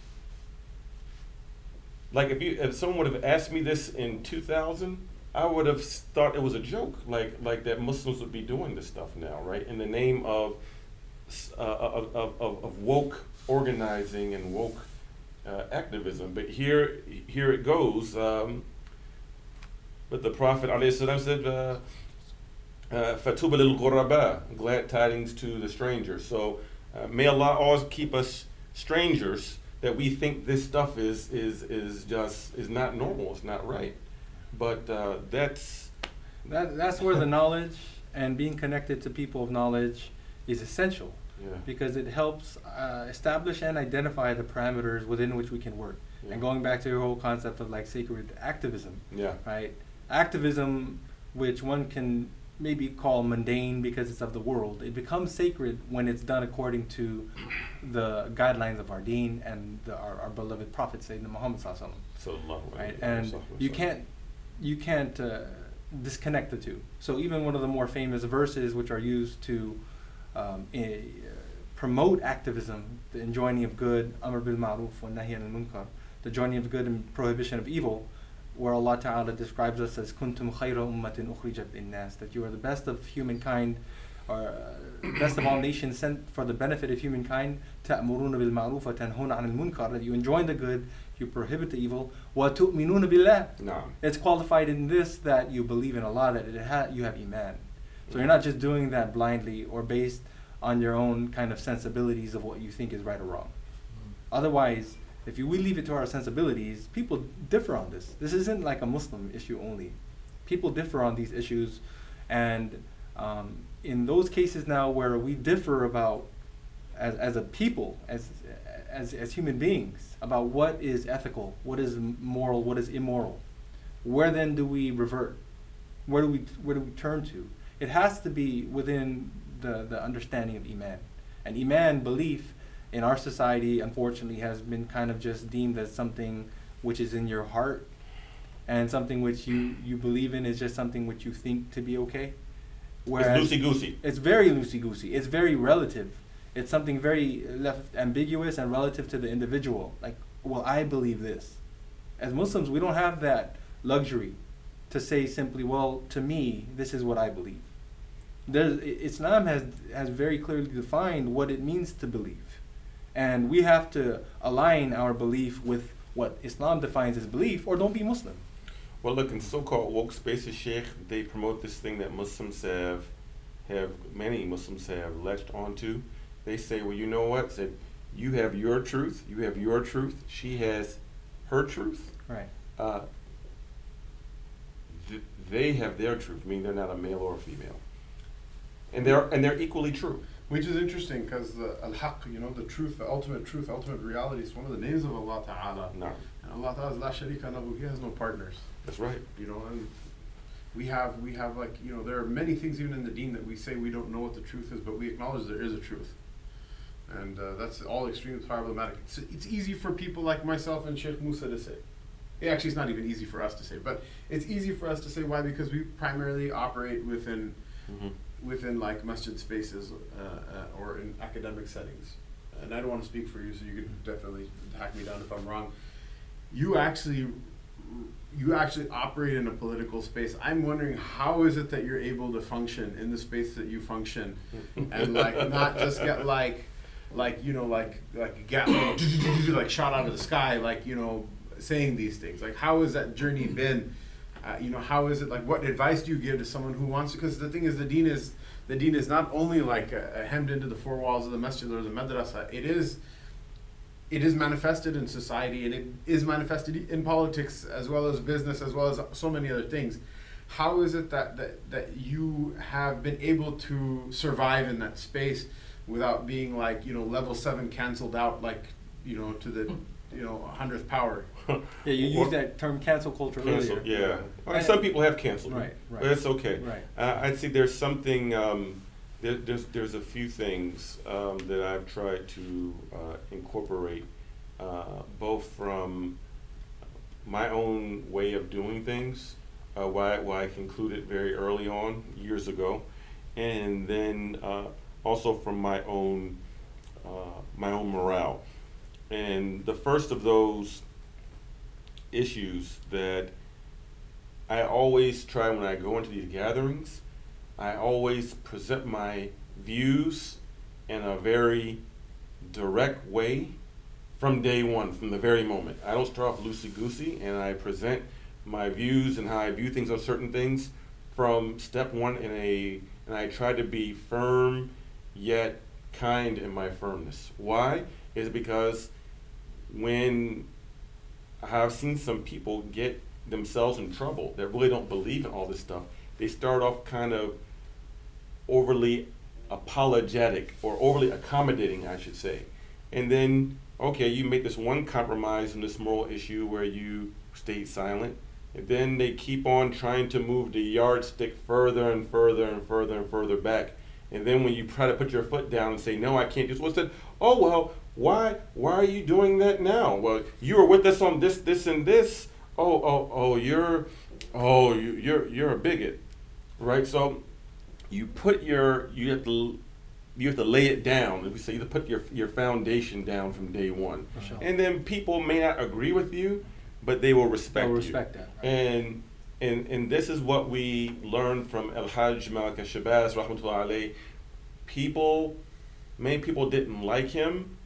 Like if you if someone would have asked me this in two thousand, I would have thought it was a joke. Like like that Muslims would be doing this stuff now, right? In the name of uh, of, of, of, of woke organizing and woke uh, activism. But here here it goes. Um, but the Prophet ﷺ said, uh, uh, "Fatuba lil ghuraba," glad tidings to the stranger. So uh, may Allah always keep us strangers that we think this stuff is is is just is not normal. It's not right. But uh, that's That, that's where the knowledge and being connected to people of knowledge is essential. Yeah. because it helps uh, establish and identify the parameters within which we can work. Yeah. And going back to your whole concept of like sacred activism, Yeah. right? Activism, which one can maybe call mundane because it's of the world, it becomes sacred when it's done according to the guidelines of our deen and the, our, our beloved Prophet Sayyidina Muhammad Sallallahu Alaihi Wasallam right? And you can't you can't uh, disconnect the two. So even one of the more famous verses, which are used to um, uh, promote activism, the enjoining of good, amr bil ma'ruf wa nahy al munkar, the joining of good and prohibition of evil, where Allah Ta'ala describes us as kuntum khayra ummatin ukhrijat linnas, that you are the best of humankind, or uh, best of all nations sent for the benefit of humankind, ta'muruna bil ma'ruf wa tanhuna 'anil munkar, that you enjoin the good, you prohibit the evil, wa tu'minuna billah. Nah. It's qualified in this that you believe in Allah, that it ha- you have iman. So you're not just doing that blindly or based on your own kind of sensibilities of what you think is right or wrong. Otherwise, if you, we leave it to our sensibilities, people differ on this. This isn't like a Muslim issue only. People differ on these issues, and um, in those cases now where we differ about, as, as a people, as, as, as human beings, about what is ethical, what is moral, what is immoral, where then do we revert? Where do we, where do we turn to? It has to be within the, the understanding of Iman. And Iman, belief, in our society, unfortunately, has been kind of just deemed as something which is in your heart, and something which you, you believe in is just something which you think to be okay. it's loosey goosey. It's very loosey goosey. It's very relative. It's something very left ambiguous and relative to the individual. Like, well, I believe this. As Muslims, we don't have that luxury to say simply, well, to me, this is what I believe. There's, Islam has, has very clearly defined what it means to believe. And we have to align our belief with what Islam defines as belief, or don't be Muslim. Well, look, in so-called woke spaces, Sheikh, they promote this thing that Muslims have, have many Muslims have latched onto. They say, well, you know what? Said you have your truth, you have your truth. She has her truth. Right. Uh, th- they have their truth, meaning they're not a male or a female, and they're and they're equally true. Which is interesting because the al-haq, you know, the truth, the ultimate truth, ultimate reality is one of the names of Allah Ta'ala. No, And Allah Ta'ala is la sharika lahu, He has no partners. that's right. You know, and we have, we have like, you know, there are many things even in the deen that we say we don't know what the truth is, but we acknowledge there is a truth. And uh, that's all extremely problematic. It's, it's easy for people like myself and Sheikh Musa to say. Yeah, actually, it's not even easy for us to say, but it's easy for us to say. Why? Because we primarily operate within hmm within like masjid spaces uh, uh, or in academic settings. And I don't want to speak for you, so you can definitely hack me down if I'm wrong. You actually, you actually operate in a political space. I'm wondering how is it that you're able to function in the space that you function, and like not just get like, like you know like like get like shot out of the sky like you know saying these things. Like how has that journey been? Uh, you know, how is it like? What advice do you give to someone who wants to? Because the thing is, the deen is the deen is not only like uh, hemmed into the four walls of the masjid or the madrasa. It is, it is manifested in society, and it is manifested in politics as well as business, as well as so many other things. How is it that that that you have been able to survive in that space without being like you know level seven canceled out, like you know to the you know hundredth power? Yeah, you used that term cancel culture Cancel, earlier. yeah. I mean, some people have canceled, Right, right. but it's okay. Right. Uh, I'd say there's something. Um, there, there's there's a few things um, that I've tried to uh, incorporate, uh, both from my own way of doing things, uh, why why I concluded very early on years ago, and then uh, also from my own uh, my own morale. And the first of those issues that I always try when I go into these gatherings, I always present my views in a very direct way from day one, from the very moment. I don't start off loosey goosey and I present my views and how I view things on certain things from step one in a and I try to be firm yet kind in my firmness. Why? Is because when I've seen some people get themselves in trouble that really don't believe in all this stuff. They start off kind of overly apologetic or overly accommodating, I should say. And then, okay, you make this one compromise in this moral issue where you stay silent. And then they keep on trying to move the yardstick further and further and further and further back. And then when you try to put your foot down and say, no, I can't do this, what's that? Oh, well, why, why are you doing that now? Well, you were with us on this, this, and this. Oh, oh, oh, you're, oh, you, you're, you're a bigot, right? So you put your, you have to, you have to lay it down. We say you have to put your, your foundation down from day one. Sure. And then people may not agree with you, but they will respect They'll you. respect that, right. And and and this is what we learned from El Hajj Malik Shabazz, rahmatullah alayh. People, many people didn't like him,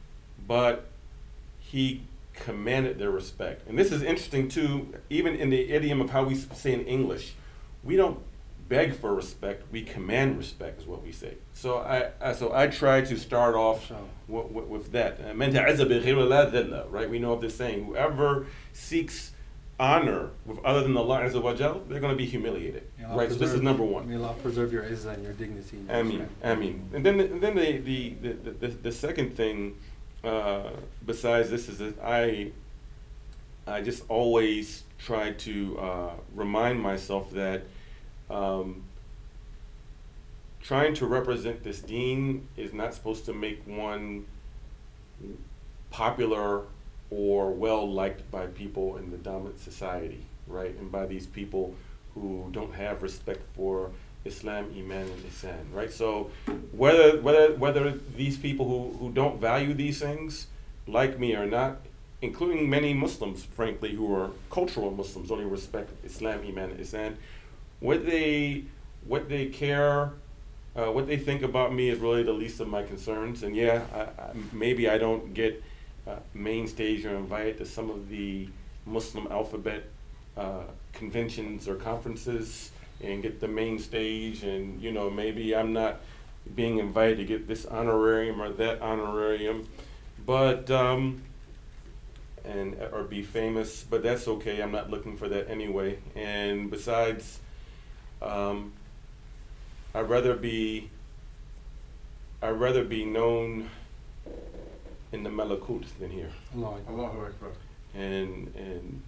but he commanded their respect. And this is interesting too, even in the idiom of how we say in English. We don't beg for respect, we command respect is what we say. So I, I so I try to start off with, that. Uh, "Man ta'azza bi ghayri Allah dhilla," Right? We know of this saying, whoever seeks honor with other than Allah Azza wa Jal, they're going to be humiliated. Right? So this is number one. May Allah preserve your izzah and your dignity. and your I mean. I mean, and then and then the the, the, the, the, the second thing, uh, besides this is that I I just always try to uh, remind myself that um, trying to represent this deen is not supposed to make one popular or well liked by people in the dominant society, right? And by these people who don't have respect for Islam, Iman, and Ihsan, right? So whether whether whether these people who, who don't value these things like me or not, including many Muslims, frankly, who are cultural Muslims, only respect Islam, Iman, and Ihsan, what they what they care uh, what they think about me is really the least of my concerns. And yeah, I, I, maybe I don't get uh, main stage or invited to some of the Muslim alphabet uh, conventions or conferences and get the main stage. And you know, maybe I'm not being invited to get this honorarium or that honorarium, but um, and or be famous. But that's okay. I'm not looking for that anyway. And besides. Um, I'd rather be I'd rather be known in the Malakut than here. Allah Akbar. And and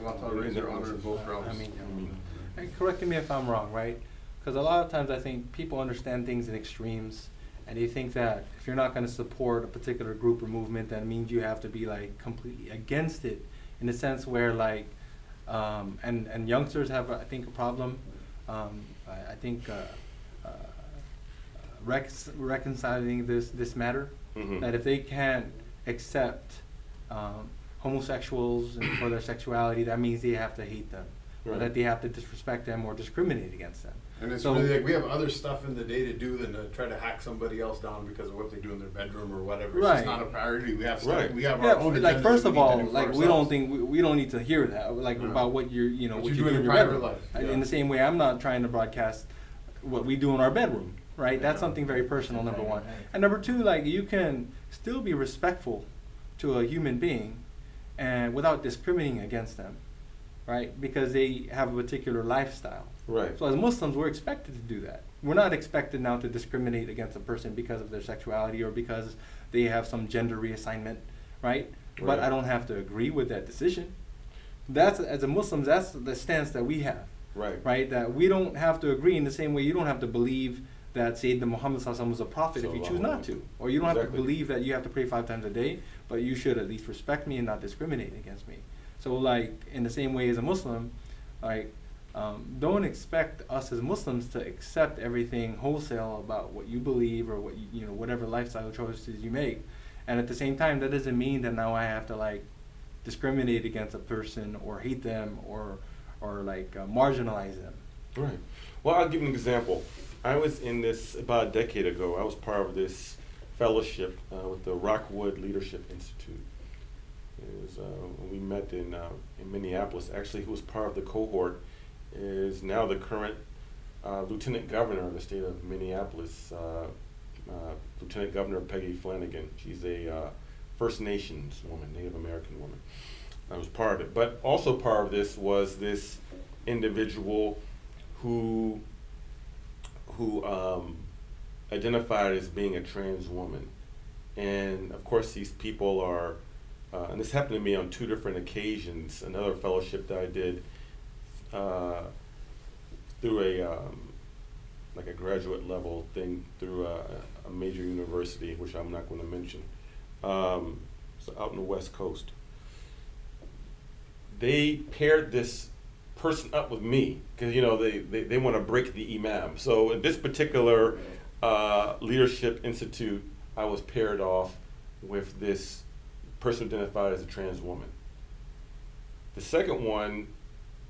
Raise your honor in both. I mean, I mean, And correct me if I'm wrong, right? Because a lot of times I think people understand things in extremes, and they think that if you're not going to support a particular group or movement, that means you have to be like completely against it, in the sense where like, um, and and youngsters have I think a problem. Um, I, I think uh, uh, rec- reconciling this this matter Mhm. that if they can't accept um, homosexuals and for their sexuality, that means they have to hate them, or that they have to disrespect them or discriminate against them. And it's So- really like we have other stuff in the day to do than to try to hack somebody else down because of what they do in their bedroom or whatever. It's Right. just not a priority. We have stuff. Right. We have Yeah, our own. like first of we need to all, do for like we don't think we, we don't need to hear that, like Yeah. about what you're, you know, What what, you you do do in in your your private bedroom. life, yeah. In the same way, I'm not trying to broadcast what we do in our bedroom, right? That's something very personal. Number one, and number two, like you can still be respectful to a human being, and without discriminating against them, right? Because they have a particular lifestyle. Right. So as Muslims, we're expected to do that. We're not expected now to discriminate against a person because of their sexuality or because they have some gender reassignment, right? right. But I don't have to agree with that decision. That's as a Muslims, that's the stance that we have, Right. right? That we don't have to agree in the same way you don't have to believe that Sayyidina Muhammad was a prophet if you choose not to, or you don't have to believe that you have to pray five times a day, but you should at least respect me and not discriminate against me. So like in the same way as a Muslim, like um, don't expect us as Muslims to accept everything wholesale about what you believe or what you, you know whatever lifestyle choices you make, and at the same time that doesn't mean that now I have to like discriminate against a person or hate them or or like uh, marginalize them. Right. Well, I'll give an example. I was in this about a decade ago. I was part of this fellowship uh, with the Rockwood Leadership Institute. It was, uh, we met in uh, in Minneapolis. Actually, who was part of the cohort is now the current uh, Lieutenant Governor of the state of Minneapolis, uh, uh, Lieutenant Governor Peggy Flanagan. She's a First Nations woman, Native American woman. I was part of it. But also part of this was this individual who who um, identified as being a trans woman. And of course, these people are, uh, and this happened to me on two different occasions. Another fellowship that I did uh, through a um, like a graduate level thing through a, a major university, which I'm not going to mention. Um, so out in the West Coast, they paired this person up with me because you know they, they, they want to break the imam. So in this particular uh, leadership institute, I was paired off with this person identified as a trans woman. The second one,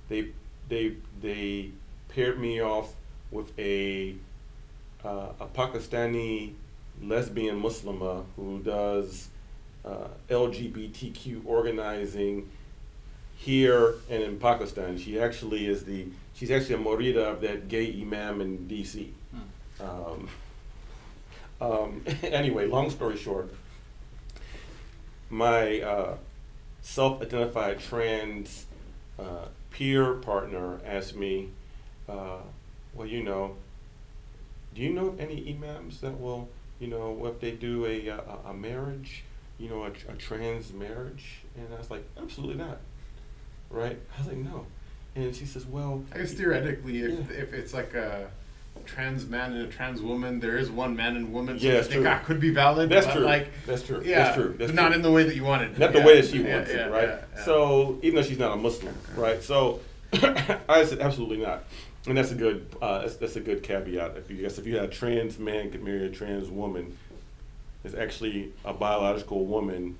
they they they paired me off with a uh, a Pakistani lesbian Muslimah who does uh, LGBTQ organizing here and in Pakistan. She actually is the she's actually a morida of that gay imam in D.C. Um, um, anyway, long story short, my uh, self-identified trans uh, peer partner asked me, uh, "Well, you know, do you know of any imams that will, you know, if they do a a, a marriage, you know, a, a trans marriage?" And I was like, "Absolutely not." right? I was like, no. And she says, well. I guess theoretically, if, yeah. if it's like a trans man and a trans woman, there is one man and woman, so yeah, I think that could be valid. That's true. Like, that's true. Yeah, that's true. That's not true. in the way that you wanted. Not yeah. the way that she yeah, wants yeah, it, right? So even though she's not a Muslim, right? So I said absolutely not, and that's a good uh, that's, that's, a good caveat. If you guess if you had a trans man could marry a trans woman, it's actually a biological woman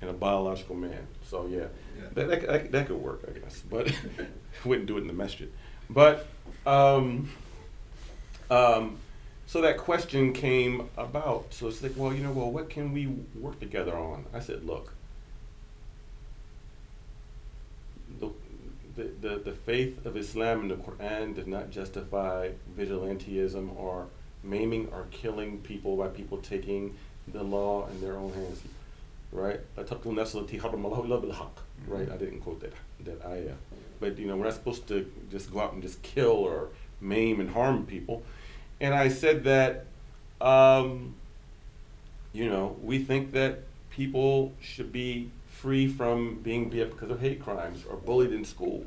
and a biological man. So yeah, yeah. That, that, that, that, could work, I guess, but wouldn't do it in the masjid. But um, um, so that question came about. So it's like, well, you know, well, what can we work together on? I said, look, the, the, the, faith of Islam and the Quran does not justify vigilantism or maiming or killing people by people taking the law in their own hands right? Right? I didn't quote that that ayah, but you know we're not supposed to just go out and just kill or maim and harm people. And I said that, um, you know, we think that people should be free from being beat because of hate crimes or bullied in school,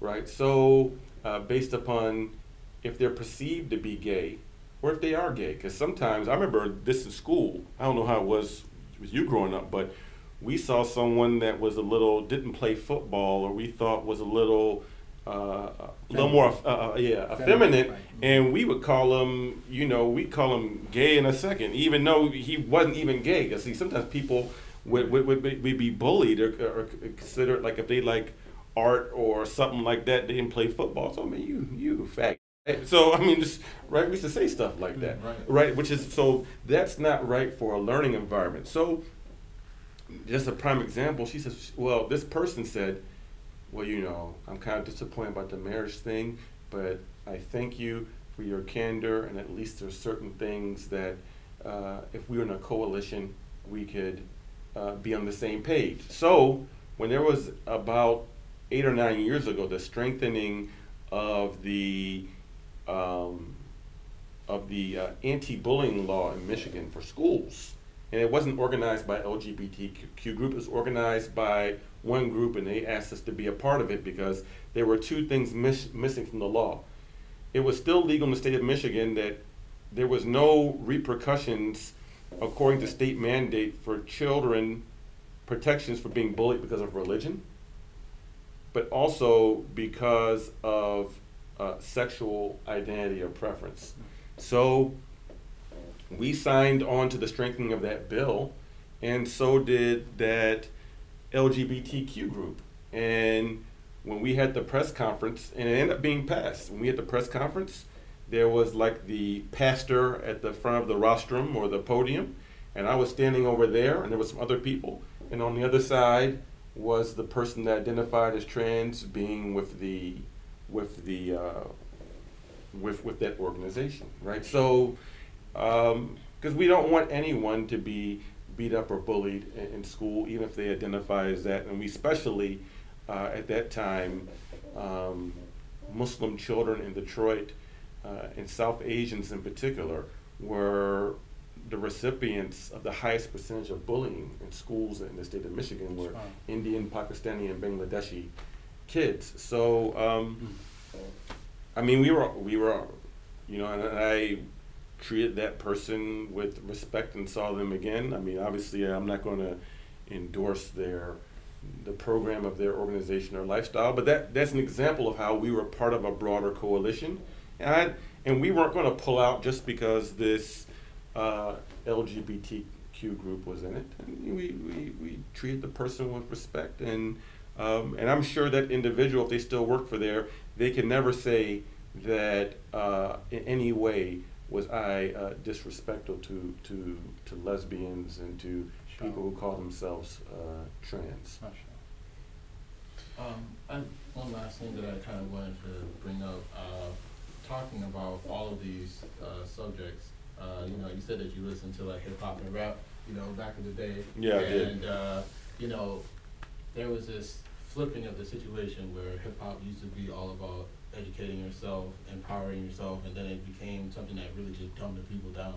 right? So uh, based upon if they're perceived to be gay or if they are gay, because sometimes I remember this in school. I don't know how it was with you growing up, but we saw someone that was a little didn't play football or we thought was a little uh, a little more uh, uh yeah effeminate, and we would call him you know we call him gay in a second even though he wasn't even gay because see sometimes people would, would, would, be, would be bullied or, or considered like if they like art or something like that they didn't play football so I mean you you fag so I mean, just right, we used to say stuff like that, right. right? Which is so that's not right for a learning environment. So, just a prime example. She says, "Well, this person said, well, you know, I'm kind of disappointed about the marriage thing, but I thank you for your candor, and at least there's certain things that uh, if we were in a coalition, we could uh, be on the same page." So, when there was about eight or nine years ago, the strengthening of the um, of the uh, anti-bullying law in Michigan for schools. And it wasn't organized by LGBTQ group, it was organized by one group and they asked us to be a part of it because there were two things miss- missing from the law. It was still legal in the state of Michigan that there was no repercussions according to state mandate for children protections for being bullied because of religion, but also because of uh, sexual identity or preference. So we signed on to the strengthening of that bill, and so did that LGBTQ group. And when we had the press conference, and it ended up being passed, when we had the press conference, there was like the pastor at the front of the rostrum or the podium, and I was standing over there, and there was some other people, and on the other side was the person that identified as trans being with the with the uh, with with that organization, right? So, because um, we don't want anyone to be beat up or bullied in, in, school, even if they identify as that, and we especially uh, at that time, um, Muslim children in Detroit uh, and South Asians in particular, were the recipients of the highest percentage of bullying in schools in the state of Michigan were Indian, Pakistani, and Bangladeshi kids. So, um, I mean, we were we were, you know, and I treated that person with respect and saw them again. I mean, obviously, I'm not going to endorse their the program of their organization or lifestyle, but that that's an example of how we were part of a broader coalition, and I, and we weren't going to pull out just because this uh, LGBTQ group was in it. We, we, we treated the person with respect, and um, and I'm sure that individual, if they still work for there, they can never say that uh, in any way was I uh, disrespectful to, to to lesbians and to Sure. people who call themselves uh, trans. Mashallah. Um, I, one last thing that I kind of wanted to bring up, uh, talking about all of these, uh, subjects, uh, you know, you said that you listened to like hip hop and rap, you know, back in the day. Yeah, I did. And, uh, you know, there was this flipping of the situation where hip hop used to be all about educating yourself, empowering yourself, and then it became something that really just dumbed the people down,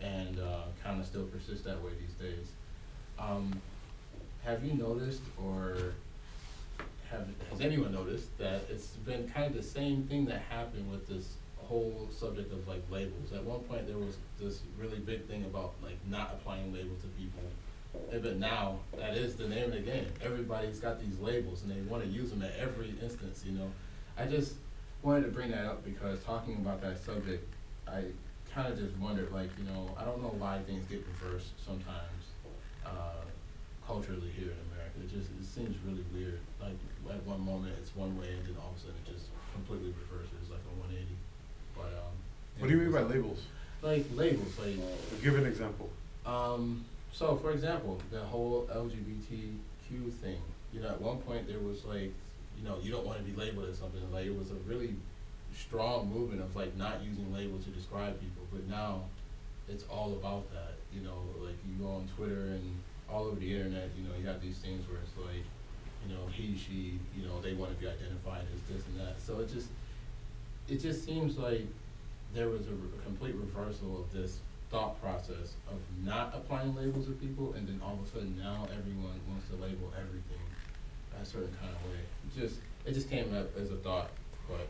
and uh, kind of still persists that way these days. Um, have you noticed, or have has anyone noticed that it's been kind of the same thing that happened with this whole subject of like labels? At one point, there was this really big thing about like not applying labels to people. But now, that is the name of the game. Everybody's got these labels and they want to use them at every instance, you know. I just wanted to bring that up because talking about that subject, I kind of just wondered, like, you know, I don't know why things get reversed sometimes, uh, culturally here in America. It just, it seems really weird. Like, at one moment it's one way and then all of a sudden it just completely reverses, like a one eighty. But, um. What do you mean by labels? Like labels, like, Give an example. um, so for example, the whole LGBTQ thing, you know, at one point there was like, you know, you don't wanna be labeled as something, like it was a really strong movement of like not using labels to describe people, but now it's all about that, you know, like you go on Twitter and all over the internet, you know, you have these things where it's like, you know, he, she, you know, they wanna be identified as this and that, so it just, it just seems like there was a, a complete reversal of this thought process of not applying labels to people, and then all of a sudden now everyone wants to label everything a certain kind of way. Just it just came up as a thought, but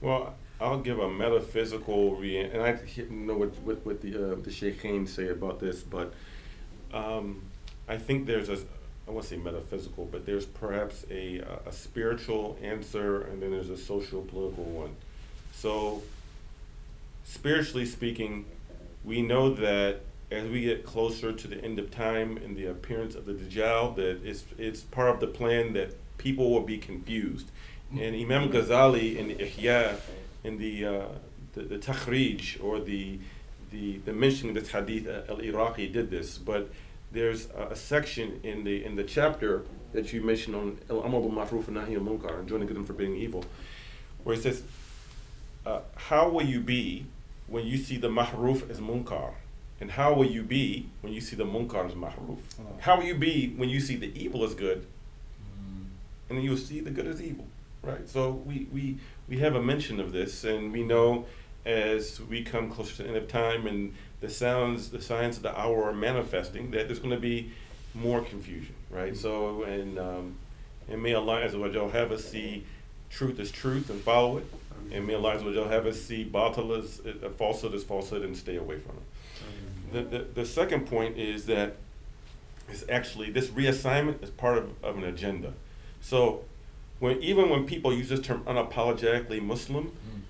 Well, I'll give a metaphysical re- and I know what what, what the uh, the Sheikhain say about this, but um, I think there's a I won't say metaphysical, but there's perhaps a a spiritual answer, and then there's a social political one. So, spiritually speaking, we know that as we get closer to the end of time and the appearance of the Dajjal, that it's it's part of the plan that people will be confused. And Imam Ghazali in the Ihya, in the uh, the, the Takhrij or the the the mentioning of this hadith, uh, Al Iraqi did this, but there's a, a section in the in the chapter that you mentioned on Al Amr bil Ma'ruf and Nahi al Munkar, and doing good and forbidding evil, where it says, uh, "How will you be when you see the Ma'ruf as Munkar?" And how will you be when you see the munkar as ma'ruf? How will you be when you see the evil as good, and you'll see the good as evil, right? So we, we, we have a mention of this, and we know as we come closer to the end of time and the sounds, the signs of the hour are manifesting, that there's going to be more confusion, right? So, and, um, and may Allah Azza wa Jal have us see truth as truth and follow it, and may Allah Azza wa Jal have us see batil as, uh, falsehood as falsehood and stay away from it. The, the, the second point is that it's actually this reassignment is part of, of an agenda. So when even when people use this term unapologetically Muslim, mm,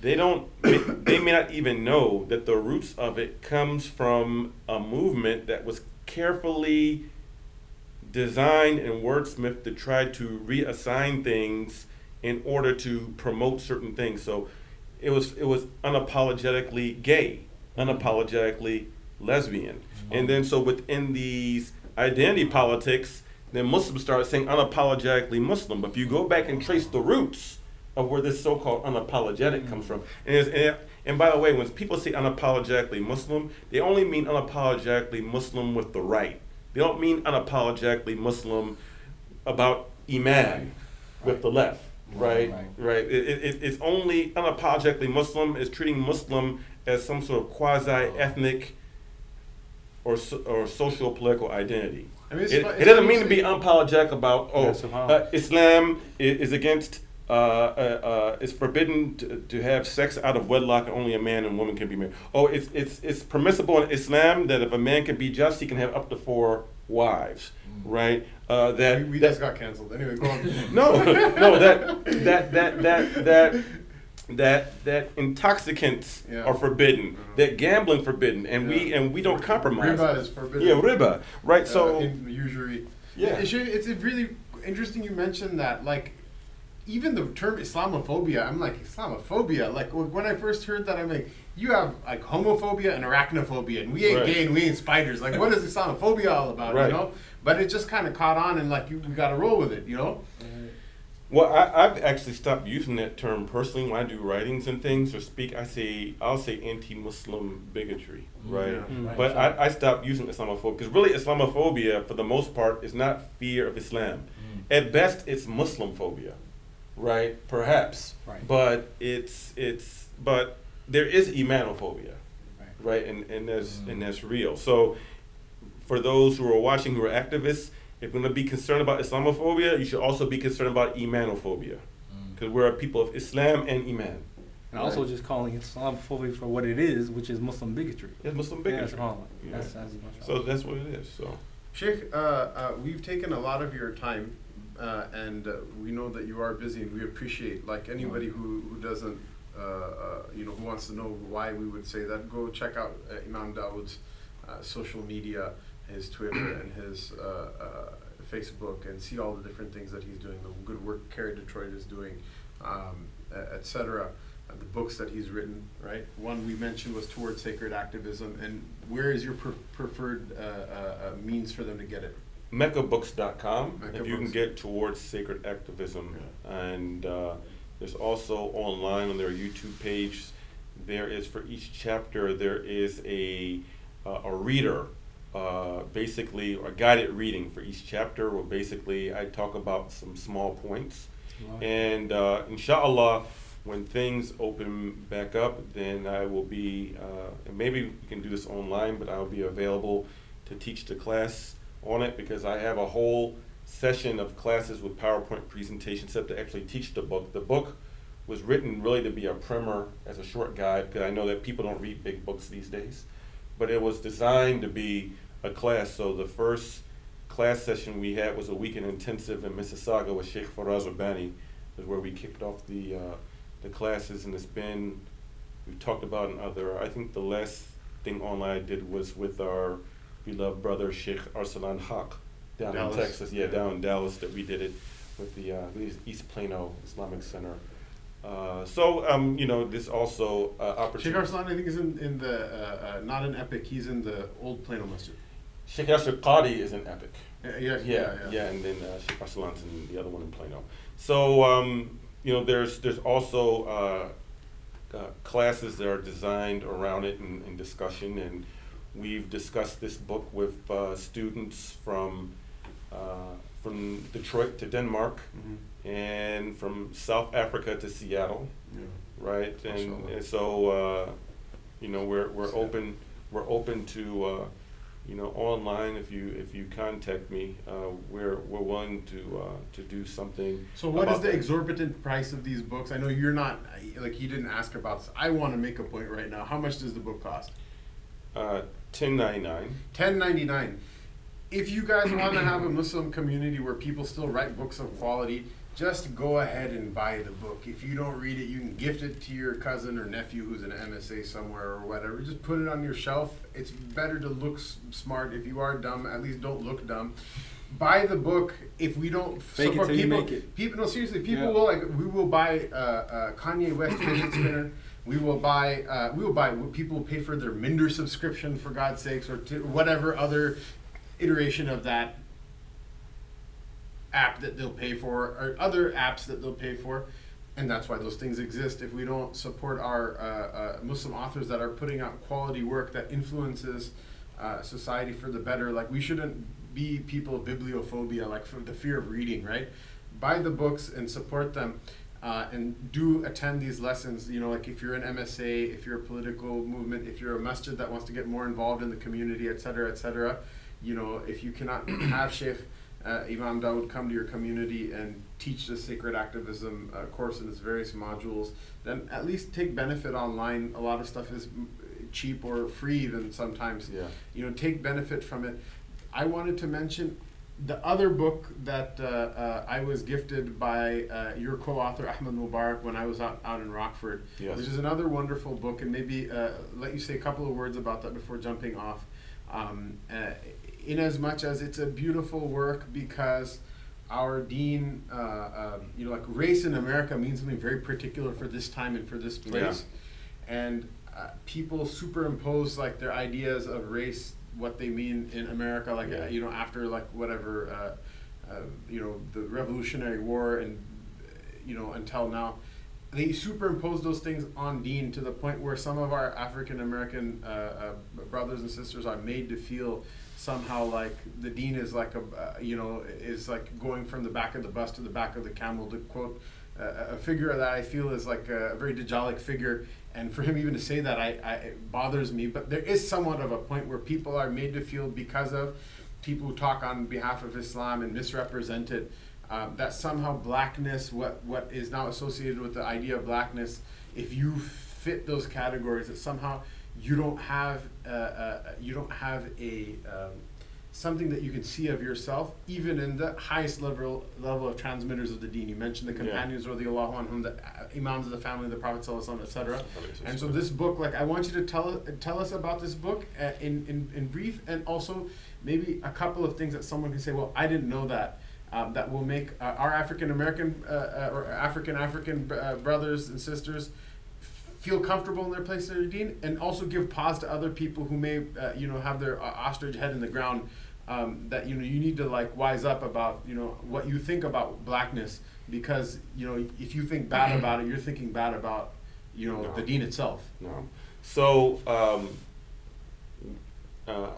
they don't they, they may not even know that the roots of it comes from a movement that was carefully designed and wordsmithed to try to reassign things in order to promote certain things. So it was it was unapologetically gay, unapologetically lesbian. And then so within these identity politics, then Muslims started saying unapologetically Muslim. But if you go back and trace the roots of where this so-called unapologetic comes from, and, and, and by the way, when people say unapologetically Muslim, they only mean unapologetically Muslim with the right. They don't mean unapologetically Muslim about Iman with the left. right? Right. Right. It, it- it's only unapologetically Muslim is treating Muslim as some sort of quasi-ethnic or so, or social political identity. I mean, it's It, fu- it doesn't mean to be you unapologetic about oh Yeah, uh, Islam is, is against uh, uh, uh, it's forbidden to, to have sex out of wedlock and only a man and woman can be married. Oh, it's it's it's permissible in Islam that if a man can be just, he can have up to four wives, right? Uh, that We, we that- just got canceled. Anyway, go on. no, no, that that that that that that that intoxicants Yeah. are forbidden. Mhm. That gambling forbidden, and we and we don't compromise. Riba is forbidden. Yeah, riba, right? Uh, So in usury. Yeah. It's, it's really interesting you mentioned that. Like, even the term Islamophobia, I'm like Islamophobia. Like when I first heard that, I'm like, you have like homophobia and arachnophobia, and we ain't Right. gay and we ain't spiders. Like, what is Islamophobia all about? Right. You know. But it just kind of caught on, and like you, we got to roll with it. You know. Well, I, I've actually stopped using that term personally when I do writings and things or speak. I say I'll say anti-Muslim bigotry, right? Yeah. Mm. But I, I stopped using Islamophobia because really Islamophobia, for the most part, is not fear of Islam. At best, it's Muslim phobia, right? Perhaps, Right. but it's it's but there is Imanophobia, Right. right? And and that's Mm. and that's real. So for those who are watching who are activists, you're going to be concerned about Islamophobia, you should also be concerned about Imanophobia. Because we're a people of Islam and Iman. And also just calling Islamophobia for what it is, which is Muslim bigotry. It's Muslim Yeah, bigotry. subhanAllah. Yeah. That's, that's much So that's what it is. So Sheikh, uh, uh, we've taken a lot of your time, uh, and uh, we know that you are busy, and we appreciate. Like anybody who, who doesn't, uh, uh, you know, who wants to know why we would say that, go check out uh, Imam Dawood's uh, social media, his Twitter and his uh, uh, Facebook, and see all the different things that he's doing, the good work CAIR Detroit is doing, um, etc. Uh, the books that he's written, right? One we mentioned was Towards Sacred Activism, and where is your pre- preferred uh, means for them to get it? meccabooks.com Mecca if you can get towards sacred activism and uh, there's also online on their youtube page there is for each chapter there is a uh, a reader uh, basically a guided reading for each chapter where basically i talk about some small points and uh, inshallah when things open back up then i will be uh, and maybe we can do this online but i'll be available to teach the class on it because I have a whole session of classes with PowerPoint presentations set to actually teach the book. The book was written really to be a primer as a short guide because I know that people don't read big books these days. But it was designed to be a class. So the first class session we had was a weekend intensive in Mississauga with Sheikh Faraz Rabbani, is where we kicked off the uh, the classes, and it's been we've talked about in other. I think the last thing online I did was with our beloved brother Sheikh Arsalan Haq down Dallas. in Texas. Yeah, down in Dallas that we did it with the uh, East Plano Islamic Center. Uh, so um, you know, this also uh, Sheikh opportunity. Arslan, I think, is in, in the, uh, uh, not in EPIC, he's in the old Plano Masjid. Sheikh Yasir Qadi is an EPIC. Yeah, yeah, Yeah, yeah, and then uh, Sheikh Arsalan's in the other one in Plano. So um, you know, there's there's also uh, uh, classes that are designed around it and, and discussion, and we've discussed this book with uh, students from uh, from Detroit to Denmark, Mhm. and from South Africa to Seattle, Yeah. right? And, and so uh, you know, we're we're open we're open to. You know, online. If you if you contact me, uh, we're we're willing to uh, to do something. So what is the that. exorbitant price of these books? I know you're not, like, he didn't ask about this. I want to make a point right now. How much does the book cost? Uh, Ten ninety nine. Ten ninety nine. If you guys want to have a Muslim community where people still write books of quality, just go ahead and buy the book. If you don't read it, you can gift it to your cousin or nephew who's an MSA somewhere or whatever. Just put it on your shelf. It's better to look s- smart. If you are dumb, at least don't look dumb. Buy the book. If we don't Fake it support you people, make it. people no seriously, people Yeah. will like. We will buy uh, uh, Kanye West fidget spinner. We will buy. Uh, we will buy. People will pay for their Minder subscription for God's sakes, or to whatever other iteration of that app that they'll pay for, or other apps that they'll pay for, and that's why those things exist. If we don't support our uh, uh, Muslim authors that are putting out quality work that influences uh, society for the better, like we shouldn't be people of bibliophobia, like for the fear of reading, right? buy the books and support them. Uh, and do attend these lessons. You know, like if you're an MSA, if you're a political movement, if you're a masjid that wants to get more involved in the community, et cetera, et cetera. You know, if you cannot have Sheikh uh, Imam Dawud come to your community and teach the sacred activism uh, course in its various modules, then at least take benefit online. A lot of stuff is cheap or free then sometimes. Yeah. You know, take benefit from it. I wanted to mention the other book that uh, uh, I was gifted by uh, your co-author Ahmed Mubarak when I was out, out in Rockford, Yes. which is another wonderful book, and maybe uh, let you say a couple of words about that before jumping off. Um, uh, in as much as it's a beautiful work because our deen, uh, um, you know, like race in America means something very particular for this time and for this place, and uh, people superimpose like their ideas of race, what they mean in America, like Yeah. uh, you know, after like whatever, uh, uh, you know, the Revolutionary War and uh, you know until now. They superimpose those things on deen to the point where some of our African American uh, uh, brothers and sisters are made to feel somehow like the deen is like a uh, you know is like going from the back of the bus to the back of the camel to quote uh, a figure that I feel is like a very Dajjalic figure. And for him even to say that I, I it bothers me. But there is somewhat of a point where people are made to feel because of people who talk on behalf of Islam and misrepresented um, that somehow blackness what what is now associated with the idea of blackness if you fit those categories that somehow you don't have uh, uh, you don't have a um, something that you can see of yourself even in the highest level level of transmitters of the deen. You mentioned the Yeah. companions or the Allah anhum the uh, imams of the family the prophet sallallahu etc and so this book like I want you to tell tell us about this book uh, in, in in brief and also maybe a couple of things that someone can say well I didn't know that um, that will make uh, our African American uh, uh, or African African uh, brothers and sisters feel comfortable in their place in their deen, and also give pause to other people who may, uh, you know, have their ostrich head in the ground. Um, that you know you need to like wise up about you know what you think about blackness because you know if you think bad about it, you're thinking bad about you know No. the deen itself. No. So um, uh,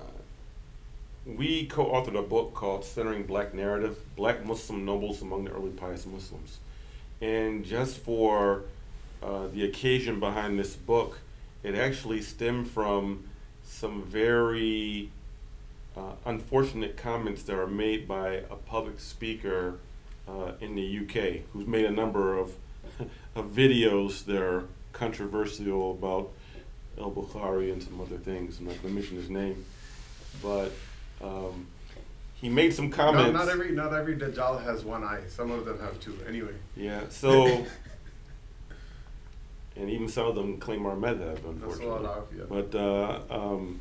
we co-authored a book called "Centering Black Narrative: Black Muslim Nobles Among the Early Pious Muslims," and just for uh, the occasion behind this book, it actually stemmed from some very uh, unfortunate comments that are made by a public speaker uh, in the UK who's made a number of, of videos that are controversial about El Bukhari and some other things. I'm not going to mention his name, but um, he made some comments. not every not every dajjal has one eye. Some of them have two. Anyway. Yeah, so. and even some of them claim our madhab, That's a unfortunately. lot of yeah. But uh, um,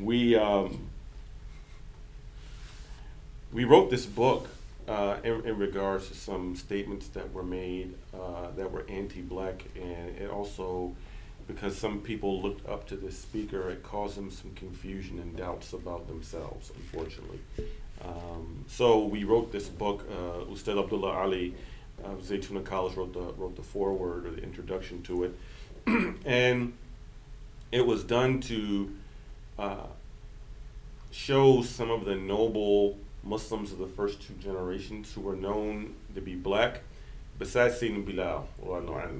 we um, we wrote this book uh, in, in regards to some statements that were made uh, that were anti-black, and it also because some people looked up to this speaker, it caused them some confusion and doubts about themselves, unfortunately. Um, so we wrote this book. Uh, Ustad Abdullah Ali of Zaytuna College wrote the wrote the foreword or the introduction to it, and it was done to uh, show some of the noble Muslims of the first two generations who were known to be black, besides Sayyidina Bilal,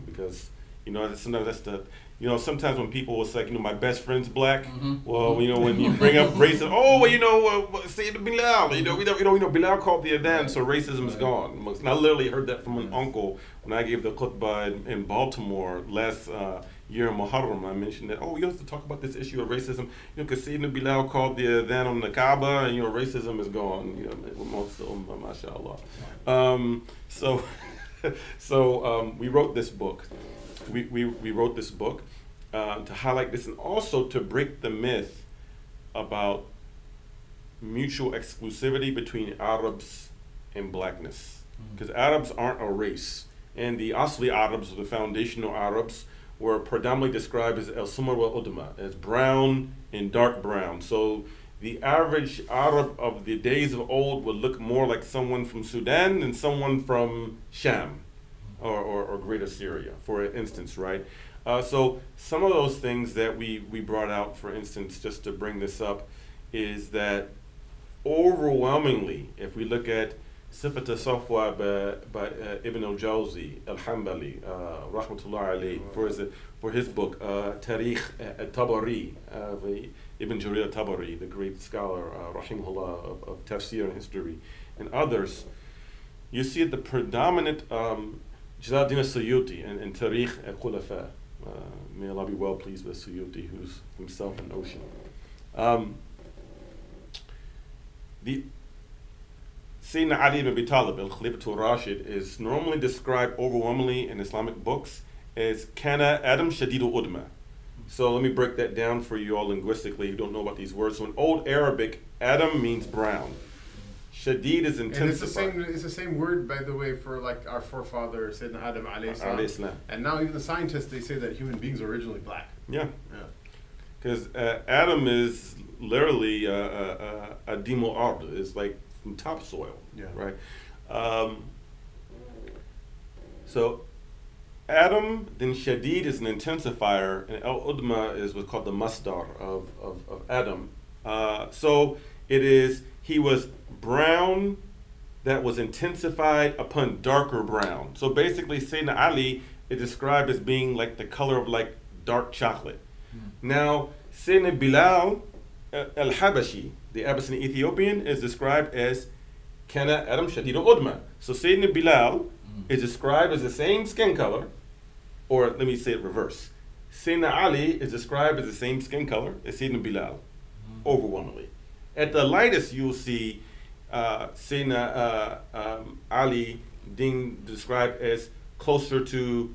because you know sometimes that's the you know sometimes when people will say you know my best friend's black, Mhm. well you know when you bring up racism, oh well you know uh, Sayyidina Bilal, you know we don't you know you know Bilal called the adhan, so racism is gone. And I literally heard that from an uncle when I gave the khutbah in, in Baltimore last uh, year in Muharram. I mentioned that, oh, you have to talk about this issue of racism. You know, because Sayyidina Bilal called the adhan on the Kaaba, and, you know, racism is gone. You know, amongst the ummah, mashallah. Um, so, so um, we wrote this book. We, we, we wrote this book uh, to highlight this and also to break the myth about mutual exclusivity between Arabs and blackness. Because Arabs aren't a race. And the Asli Arabs, or the foundational Arabs, were predominantly described as El Sumar wal Udma, as brown and dark brown. So the average Arab of the days of old would look more like someone from Sudan than someone from Sham or, or, or Greater Syria, for instance, right? Uh, so some of those things that we, we brought out, for instance, just to bring this up, is that overwhelmingly, if we look at Sifat al-Safwa by, by uh, Ibn al-Jawzi al-Hanbali, uh, rahmatullah alayhi, for his, for his book, uh, Tarikh al-Tabari, uh, Ibn Jarir al-Tabari, the great scholar, uh, rahimahullah, of, of tafsir and history, and others, you see the predominant um, Jalaluddin al-Suyuti in, in Tarikh al-Khulafa, uh, may Allah be well pleased with Suyuti, who's himself an ocean. Um, the Sayyidina Ali ibn Abi Talib, al-Khalifatul Rashid, is normally described overwhelmingly in Islamic books as Kana Adam Shadidul Udma. So let me break that down for you all linguistically who don't know about these words. So in Old Arabic, Adam means brown. Shadid is intensified. And it's the same. It's the same word, by the way, for like our forefather Sayyidina Adam alayhi salam. And now even the scientists they say that human beings are originally black. Yeah. Yeah. Because uh, Adam is literally uh, uh, uh, a demo ard. It's like from topsoil. Yeah. Right. Um, so Adam, then Shadid is an intensifier, and El Udma is what's called the masdar of, of, of Adam. Uh, so it is, he was brown that was intensified upon darker brown. So basically, Sayyidina Ali is described as being like the color of like dark chocolate. Hmm. Now, Sayyidina Bilal uh, al Habashi, the Abyssinian Ethiopian, is described as Kana Adam Shadid Udma. So Sayyidina Bilal mm. is described as the same skin color, or let me say it reverse. Sayyidina Ali is described as the same skin color as Sayyidina Bilal, mm. overwhelmingly. At the lightest, you'll see uh, Sayyidina uh, um, Ali being described as closer to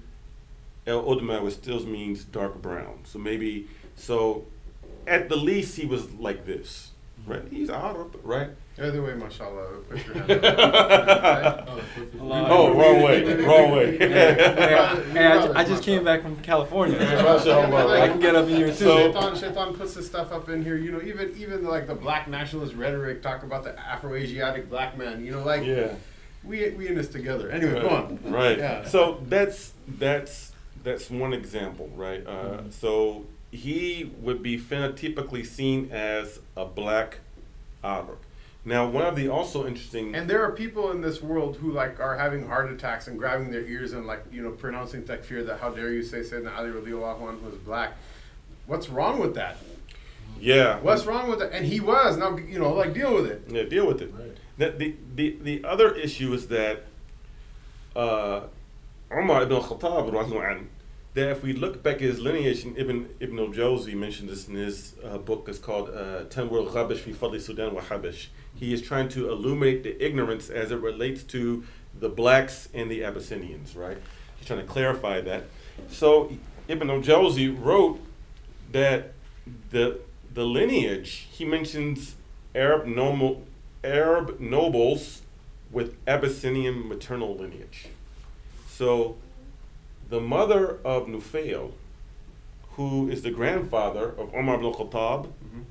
El Udma, which still means dark brown. So maybe, so at the least, he was like this, right? He's Arab, right? Either way, mashallah. Put your hand up. oh, wrong way, wrong way. hey, I, I, just came back from California. I can get up in here too. So, Shaitan, Shaitan puts this stuff up in here. You know, even even like the black nationalist rhetoric talk about the Afro-Asiatic black man. You know, like yeah. we we in this together. Anyway, right. go on. Right. Yeah. So that's that's that's one example, right? Uh, mm-hmm. So he would be phenotypically seen as a black Arab. Now, one of the also interesting and there are people in this world who like are having heart attacks and grabbing their ears and like you know pronouncing takfir that how dare you say Sayyidina Ali radiallahu anhu was black. What's wrong with that? Yeah. What's wrong with that? And he was now you know like deal with it. Yeah, deal with it. Right. That the the the other issue is that uh, Umar ibn Khattab that if we look back at his lineage, Ibn Ibn al-Jawzi mentioned this in his uh, book. It's called uh, Tanwir al-Ghabish fi Fadli Sudan wa Habish. He is trying to illuminate the ignorance as it relates to the blacks and the Abyssinians, right? He's trying to clarify that. So Ibn al-Jawzi wrote that the the lineage he mentions Arab noble Arab nobles with Abyssinian maternal lineage. So the mother of Nufail, who is the grandfather of Omar ibn Khattab, mm-hmm.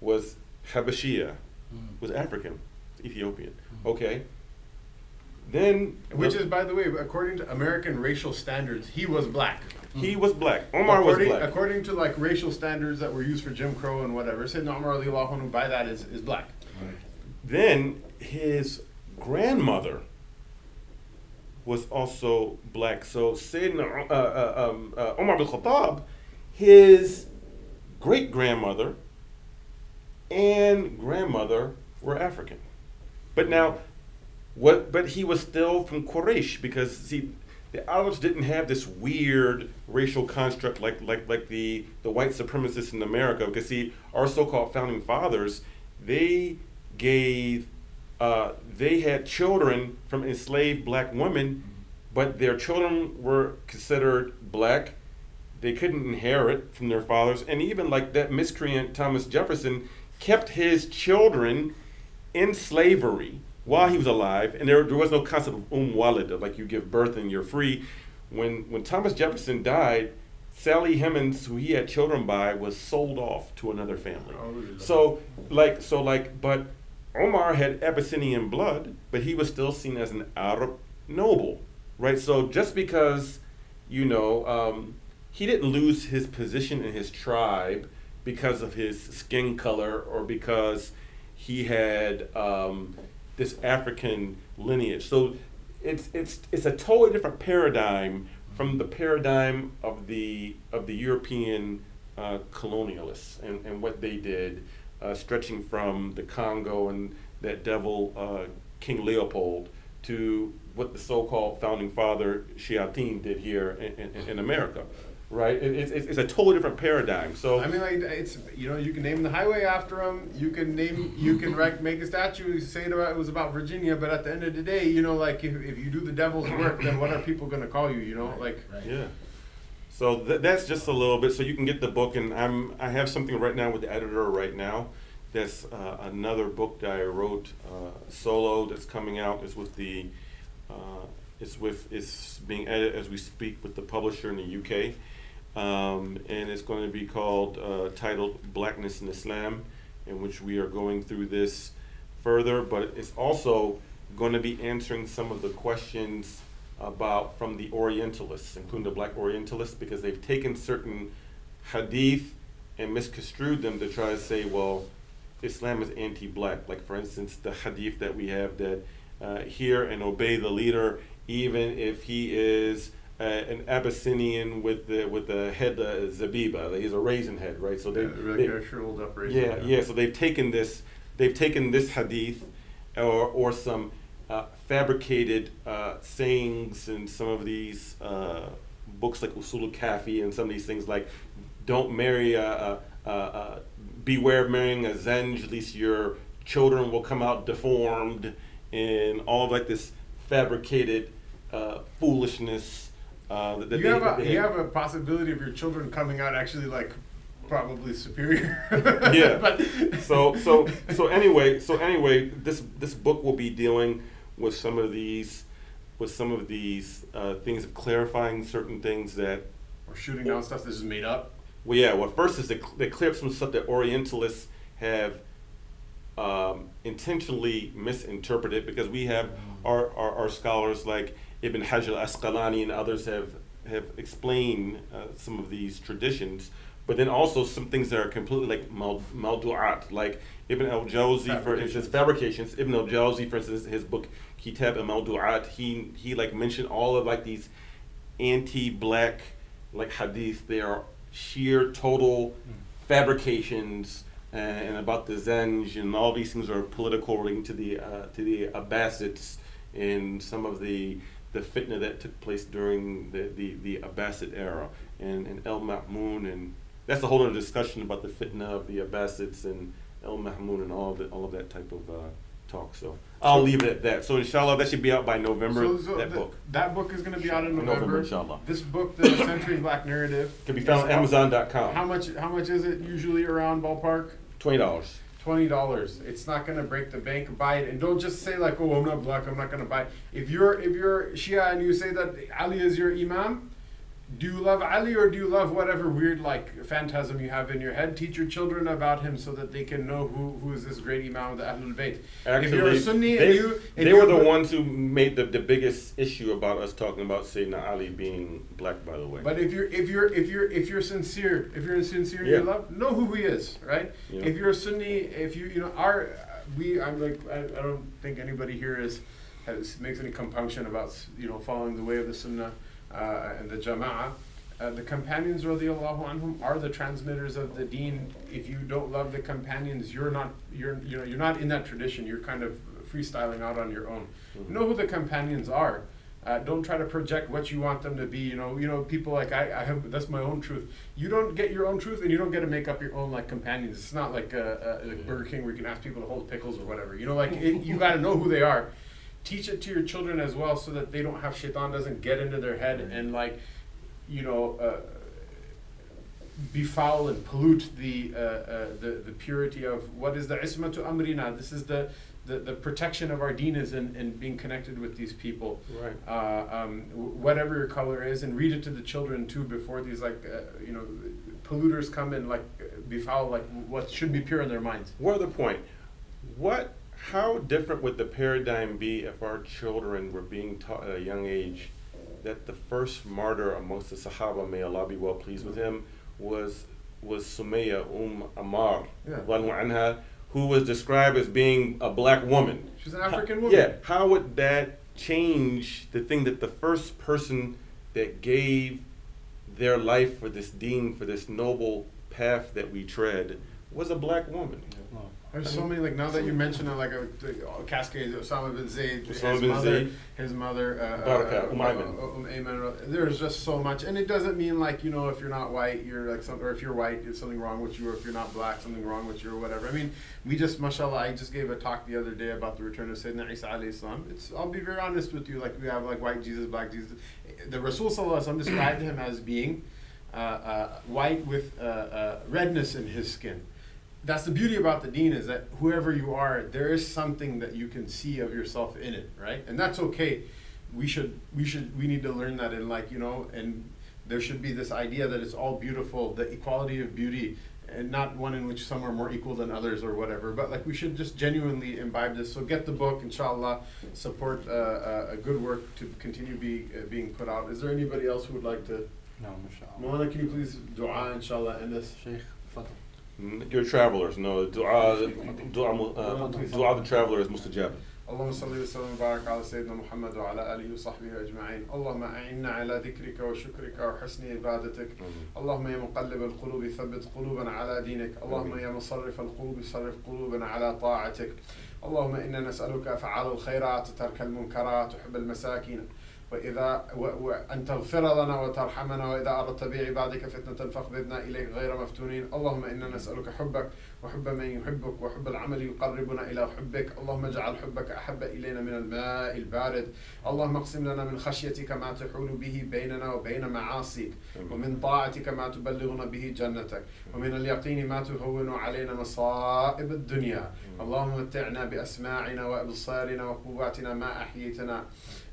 was Habashia, mm-hmm. was African, Ethiopian. Mm-hmm. Okay. Then, which is, by the way, according to American racial standards, he was black. He was black. Omar according, was black. According to like racial standards that were used for Jim Crow and whatever, said Omar Ali by that is, is black. Right. Then his grandmother was also black. So Sayyidina uh, uh, um, uh, Umar bin Khattab, his great grandmother and grandmother were African. But now, what? But he was still from Quraysh because see, the Arabs didn't have this weird racial construct like like like the the white supremacists in America. Because see, our so-called founding fathers, they gave uh, they had children from enslaved black women, but their children were considered black. They couldn't inherit from their fathers. And even like that miscreant Thomas Jefferson kept his children in slavery while he was alive. And there, there was no concept of um walid, like you give birth and you're free. When, when Thomas Jefferson died, Sally Hemings, who he had children by, was sold off to another family. Oh. So, like, so like, but Omar had Abyssinian blood, but he was still seen as an Arab noble, right? So just because, you know, um, he didn't lose his position in his tribe because of his skin color or because he had, um, this African lineage. So it's it's it's a totally different paradigm from the paradigm of the of the European uh, colonialists and, and what they did, uh, stretching from the Congo and that devil uh, King Leopold to what the so-called founding father Shiatin did here in, in, in America right? It, it's, it's a totally different paradigm. So I mean, like it's you know you can name the highway after him. You can name you can write, make a statue say it, about, it was about Virginia. But at the end of the day, you know, like if, if you do the devil's work, then what are people going to call you? You know, like Right. yeah. So th- that's just a little bit. So you can get the book, and I'm I have something right now with the editor right now. That's uh, another book that I wrote uh, solo that's coming out. It's with the uh, it's with it's being edited as we speak with the publisher in the UK. Um, and it's going to be called uh, titled Blackness in Islam, in which we are going through this further. But it's also going to be answering some of the questions about from the Orientalists, including the Black Orientalists, because they've taken certain hadith and misconstrued them to try to say, well, Islam is anti-black. Like for instance, the hadith that we have that uh, hear and obey the leader, even if he is uh, an Abyssinian with the with the head uh, zabiba. He's a raisin head, right? So they, yeah, like they- a shriveled up raisin. yeah, yeah. So they've taken this, they've taken this hadith, or or some uh, fabricated uh, sayings in some of these uh, books like Usul Kafi and some of these things like, don't marry a, a, a, a beware of marrying a zenj, at least your children will come out deformed, and all of like this fabricated uh, foolishness. Uh, that, that you they- have a you have a possibility of your children coming out actually like probably superior. Yeah. but so so so anyway so anyway this this book will be dealing with some of these with some of these uh, things of clarifying certain things that or shooting down stuff that's made up. well yeah well first is they, they clear up some stuff that orientalists have um, intentionally misinterpreted because we have our, our, our scholars like Ibn Hajar al-Asqalani and others have have explained uh, some of these traditions but then also some things that are completely like mal- mawdu'at like Ibn al-Jawzi for instance fabrications. Ibn al-Jawzi for instance his book Kitab al-Mawdu'at he he like mentioned all of like these anti-black like hadith. They are sheer total fabrications and, and about the Zenj and all these things are political relating to the uh, to the Abbasids and some of the the fitna that took place during the, the, the Abbasid era and, and El Ma'mun and that's a whole other discussion about the fitna of the Abbasids and El Ma'mun and all of the, all of that type of uh, talk. So I'll leave it at that. So inshallah that should be out by November. So, so that the- book That book is going to be out in November, November. inshallah. This book, The Centering Black Narrative, can be found on Amazon.com. How much? How much is it usually around ballpark? Twenty dollars. Twenty dollars. It's not gonna break the bank. Buy it, and don't just say like, "Oh, I'm not black. I'm not gonna buy." If you're if you're Shia and you say that Ali is your imam, do you love Ali or do you love whatever weird like phantasm you have in your head? Teach your children about him so that they can know who, who is this great imam of the Ahlul Bayt. Actually, if you're a Sunni they, and you they were the ones who made the, the biggest issue about us talking about Sayyidina Ali being black. By the way, But if you're if you're if you're if you're sincere, if you're sincere in your love, know who he is, right? Yeah. If you're a Sunni, if you you know our we I'm like I, I don't think anybody here is has makes any compunction about you know following the way of the Sunnah the Jama'ah. Uh, the companions radiallahu anhum are the transmitters of the deen. If you don't love the companions, you're not you're you know you're not in that tradition. You're kind of freestyling out on your own. Mhm. Know who the companions are. Uh, don't try to project what you want them to be. You know, you know, people like I, I have. That's my own truth. You don't get your own truth, and you don't get to make up your own like companions. It's not like, uh, uh, like Burger King where you can ask people to hold pickles or whatever. You know, like it, you got to know who they are. Teach it to your children as well, so that they don't have shaitan doesn't get into their head and like, you know, uh, befoul and pollute the, uh, uh, the the purity of what is the ismatu amrina. This is the the, the protection of our deen is in, in being connected with these people right. uh, um, whatever your color is, and read it to the children too before these like uh, you know polluters come and like befoul like what should be pure in their minds. One the point. What? How different would the paradigm be if our children were being taught at a young age that the first martyr amongst the Sahaba, may Allah be well pleased with him, was was Sumayya Umm Ammar, Yeah. radiallahu anha, who was described as being a black woman. She's an African woman. Yeah, how would that change the thing that the first person that gave their life for this deen, for this noble path that we tread, was a black woman? There's so many like now that you mention it, like a, a cascade, Osama bin Zayd, Osama his bin mother, Zayd. his mother, uh, Baraka, uh, uh, uh. There's just so much, and it doesn't mean like you know if you're not white, you're like some, or if you're white, there's something wrong with you, or if you're not black, something wrong with you, or whatever. I mean, we just, mashallah, I just gave a talk the other day about the return of Sayyidina Isa alayhi salam. It's, I'll be very honest with you, like we have like white Jesus, black Jesus. The Rasul sallallahu alaihi wasallam described him as being uh, uh, white with uh, uh, redness in his skin that's the beauty about the deen is that whoever you are, there is something that you can see of yourself in it, right? And that's okay. We should we should we need to learn that and like you know, and there should be this idea that it's all beautiful, the equality of beauty, and not one in which some are more equal than others or whatever. But like we should just genuinely imbibe this. So get the book, inshallah. Support uh, uh, a good work to continue be uh, being put out. Is there anybody else who would like to? No, mashallah. Moana, can you please dua, inshallah, end this? Sheikh, You're travelers. No, dua, dua, uh, dua the traveler is mustajab. اللهم صل وسلم وبارك على سيدنا محمد وعلى اله وصحبه اجمعين، اللهم اعنا على ذكرك وشكرك وحسن عبادتك، اللهم يا مقلب القلوب ثبت قلوبنا على دينك، اللهم يا مصرف القلوب صرف قلوبنا على طاعتك، اللهم أنا نسالك افعال الخيرات ترك المنكرات وحب المساكين، وإذا و وأن تغفر لنا وترحمنا وإذا أردت بعبادك فتنة فاقبضنا إليك غير مفتونين. اللهم إنا نسألك حبك وحب من يحبك وحب العمل يقربنا إلى حبك. اللهم اجعل حبك أحب إلينا من الماء البارد. اللهم اقسم لنا من خشيتك ما تحول به بيننا وبين معاصيك. ومن طاعتك ما تبلغنا به جنتك. ومن اليقين ما تهون علينا مصائب الدنيا. اللهم متعنا بأسماعنا وأبصارنا وقواتنا ما أحييتنا.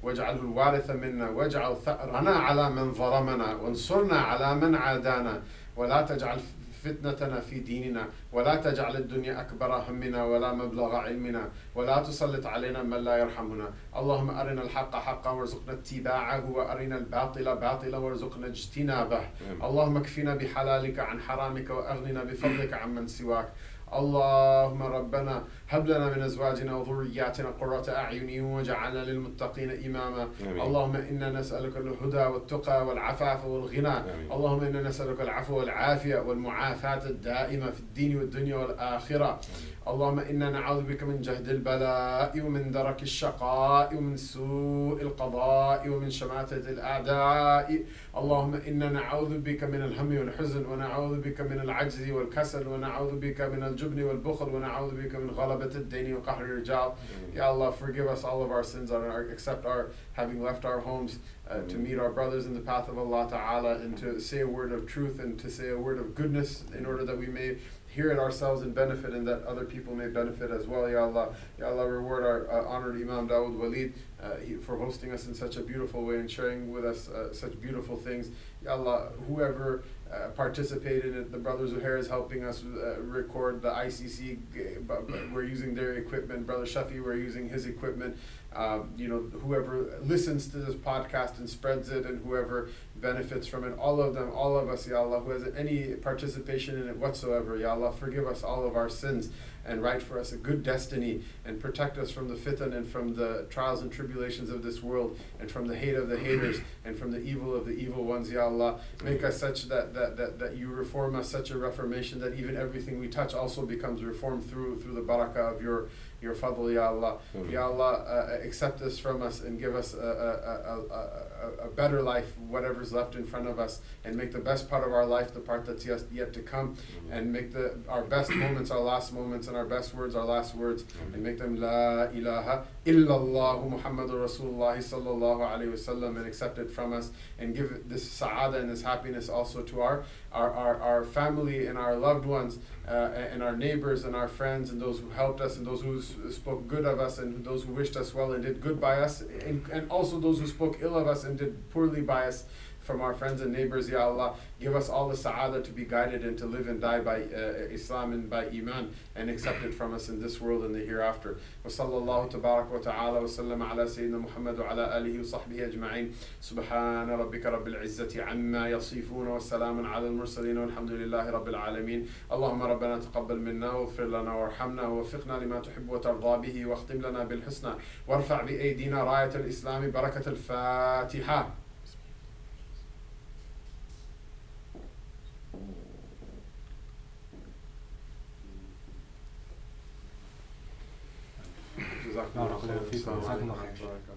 واجعله الوارث منا واجعل ثأرنا على من ظلمنا وانصرنا على من عادانا. ولا تجعل فتنتنا في ديننا ولا تجعل الدنيا أكبر همنا ولا مبلغ علمنا ولا تسلط علينا من لا يرحمنا. اللهم أرنا الحق حقا وارزقنا اتباعه وأرنا الباطل باطلا وارزقنا اجتنابه. اللهم اكفنا بحلالك عن حرامك وأغننا بفضلك عمن سواك. اللهم ربنا هب لنا من أزواجنا وذرياتنا قرة أعين واجعلنا للمتقين إماما آمين. اللهم إنا نسألك الهدى والتقى والعفاف والغنى آمين. اللهم إنا نسألك العفو والعافية والمعافاة الدائمة في الدين والدنيا والآخرة اللهم انا نعوذ بك من جهد البلاء ومن درك الشقاء ومن سوء القضاء ومن شماتة الاعداء اللهم انا نعوذ بك من الهم والحزن ونعوذ بك من العجز والكسل ونعوذ بك من الجبن والبخل ونعوذ بك من غلبة الدين وقهر الرجال Ya Allah, forgive us all of our sins and our, accept our having left our homes uh, to meet our brothers in the path of Allah Ta'ala and to say a word of truth and to say a word of goodness in order that we may hear it ourselves and benefit and that other people may benefit as well. Ya Allah, Ya Allah, reward our uh, honored Imam Dawud Walid uh, he, for hosting us in such a beautiful way and sharing with us uh, such beautiful things. Ya Allah, whoever uh, participated in the brothers Zuhair is helping us uh, record the ICC. We're using their equipment. Brother Shafi, we're using his equipment. Um, you know, whoever listens to this podcast and spreads it, and whoever benefits from it, all of them, all of us, Ya Allah, who has any participation in it whatsoever, Ya Allah, forgive us all of our sins and write for us a good destiny and protect us from the fitan and from the trials and tribulations of this world and from the hate of the haters and from the evil of the evil ones, Ya Allah. Make us such that, that, that, that you reform us such a reformation that even everything we touch also becomes reformed through through the barakah of your your fadl, Ya Allah. Ya Allah, uh, accept this from us and give us a, a, a, a, a, a better life, whatever's left in front of us, and make the best part of our life the part that's yet, yet to come, mm-hmm. and make the our best moments our last moments, and our best words our last words, and make them La ilaha illallah Muhammadur Rasulullah sallallahu alayhi wasallam, and accept it from us, and give this sa'ada and this happiness also to our our, our, our family and our loved ones uh, and our neighbors and our friends and those who helped us and those who spoke good of us and those who wished us well and did good by us and, and also those who spoke ill of us and did poorly by us from our friends and neighbors, Ya Allah. Give us all the sa'adah to be guided and to live and die by uh, Islam and by Iman and accept it from us in this world and the hereafter. وصلى الله تبارك وتعالى وسلم على سيدنا محمد وعلى آله وصحبه أجمعين سبحان ربك رب العزة عما يصفون وسلام على المرسلين والحمد لله رب العالمين اللهم ربنا تقبل منا واغفر لنا وارحمنا ووفقنا لما تحب وترضى به واختم لنا بالحسنى وارفع بأيدينا راية الإسلام بركة الفاتحة gesagt, ja, noch, noch, noch, noch, noch, noch,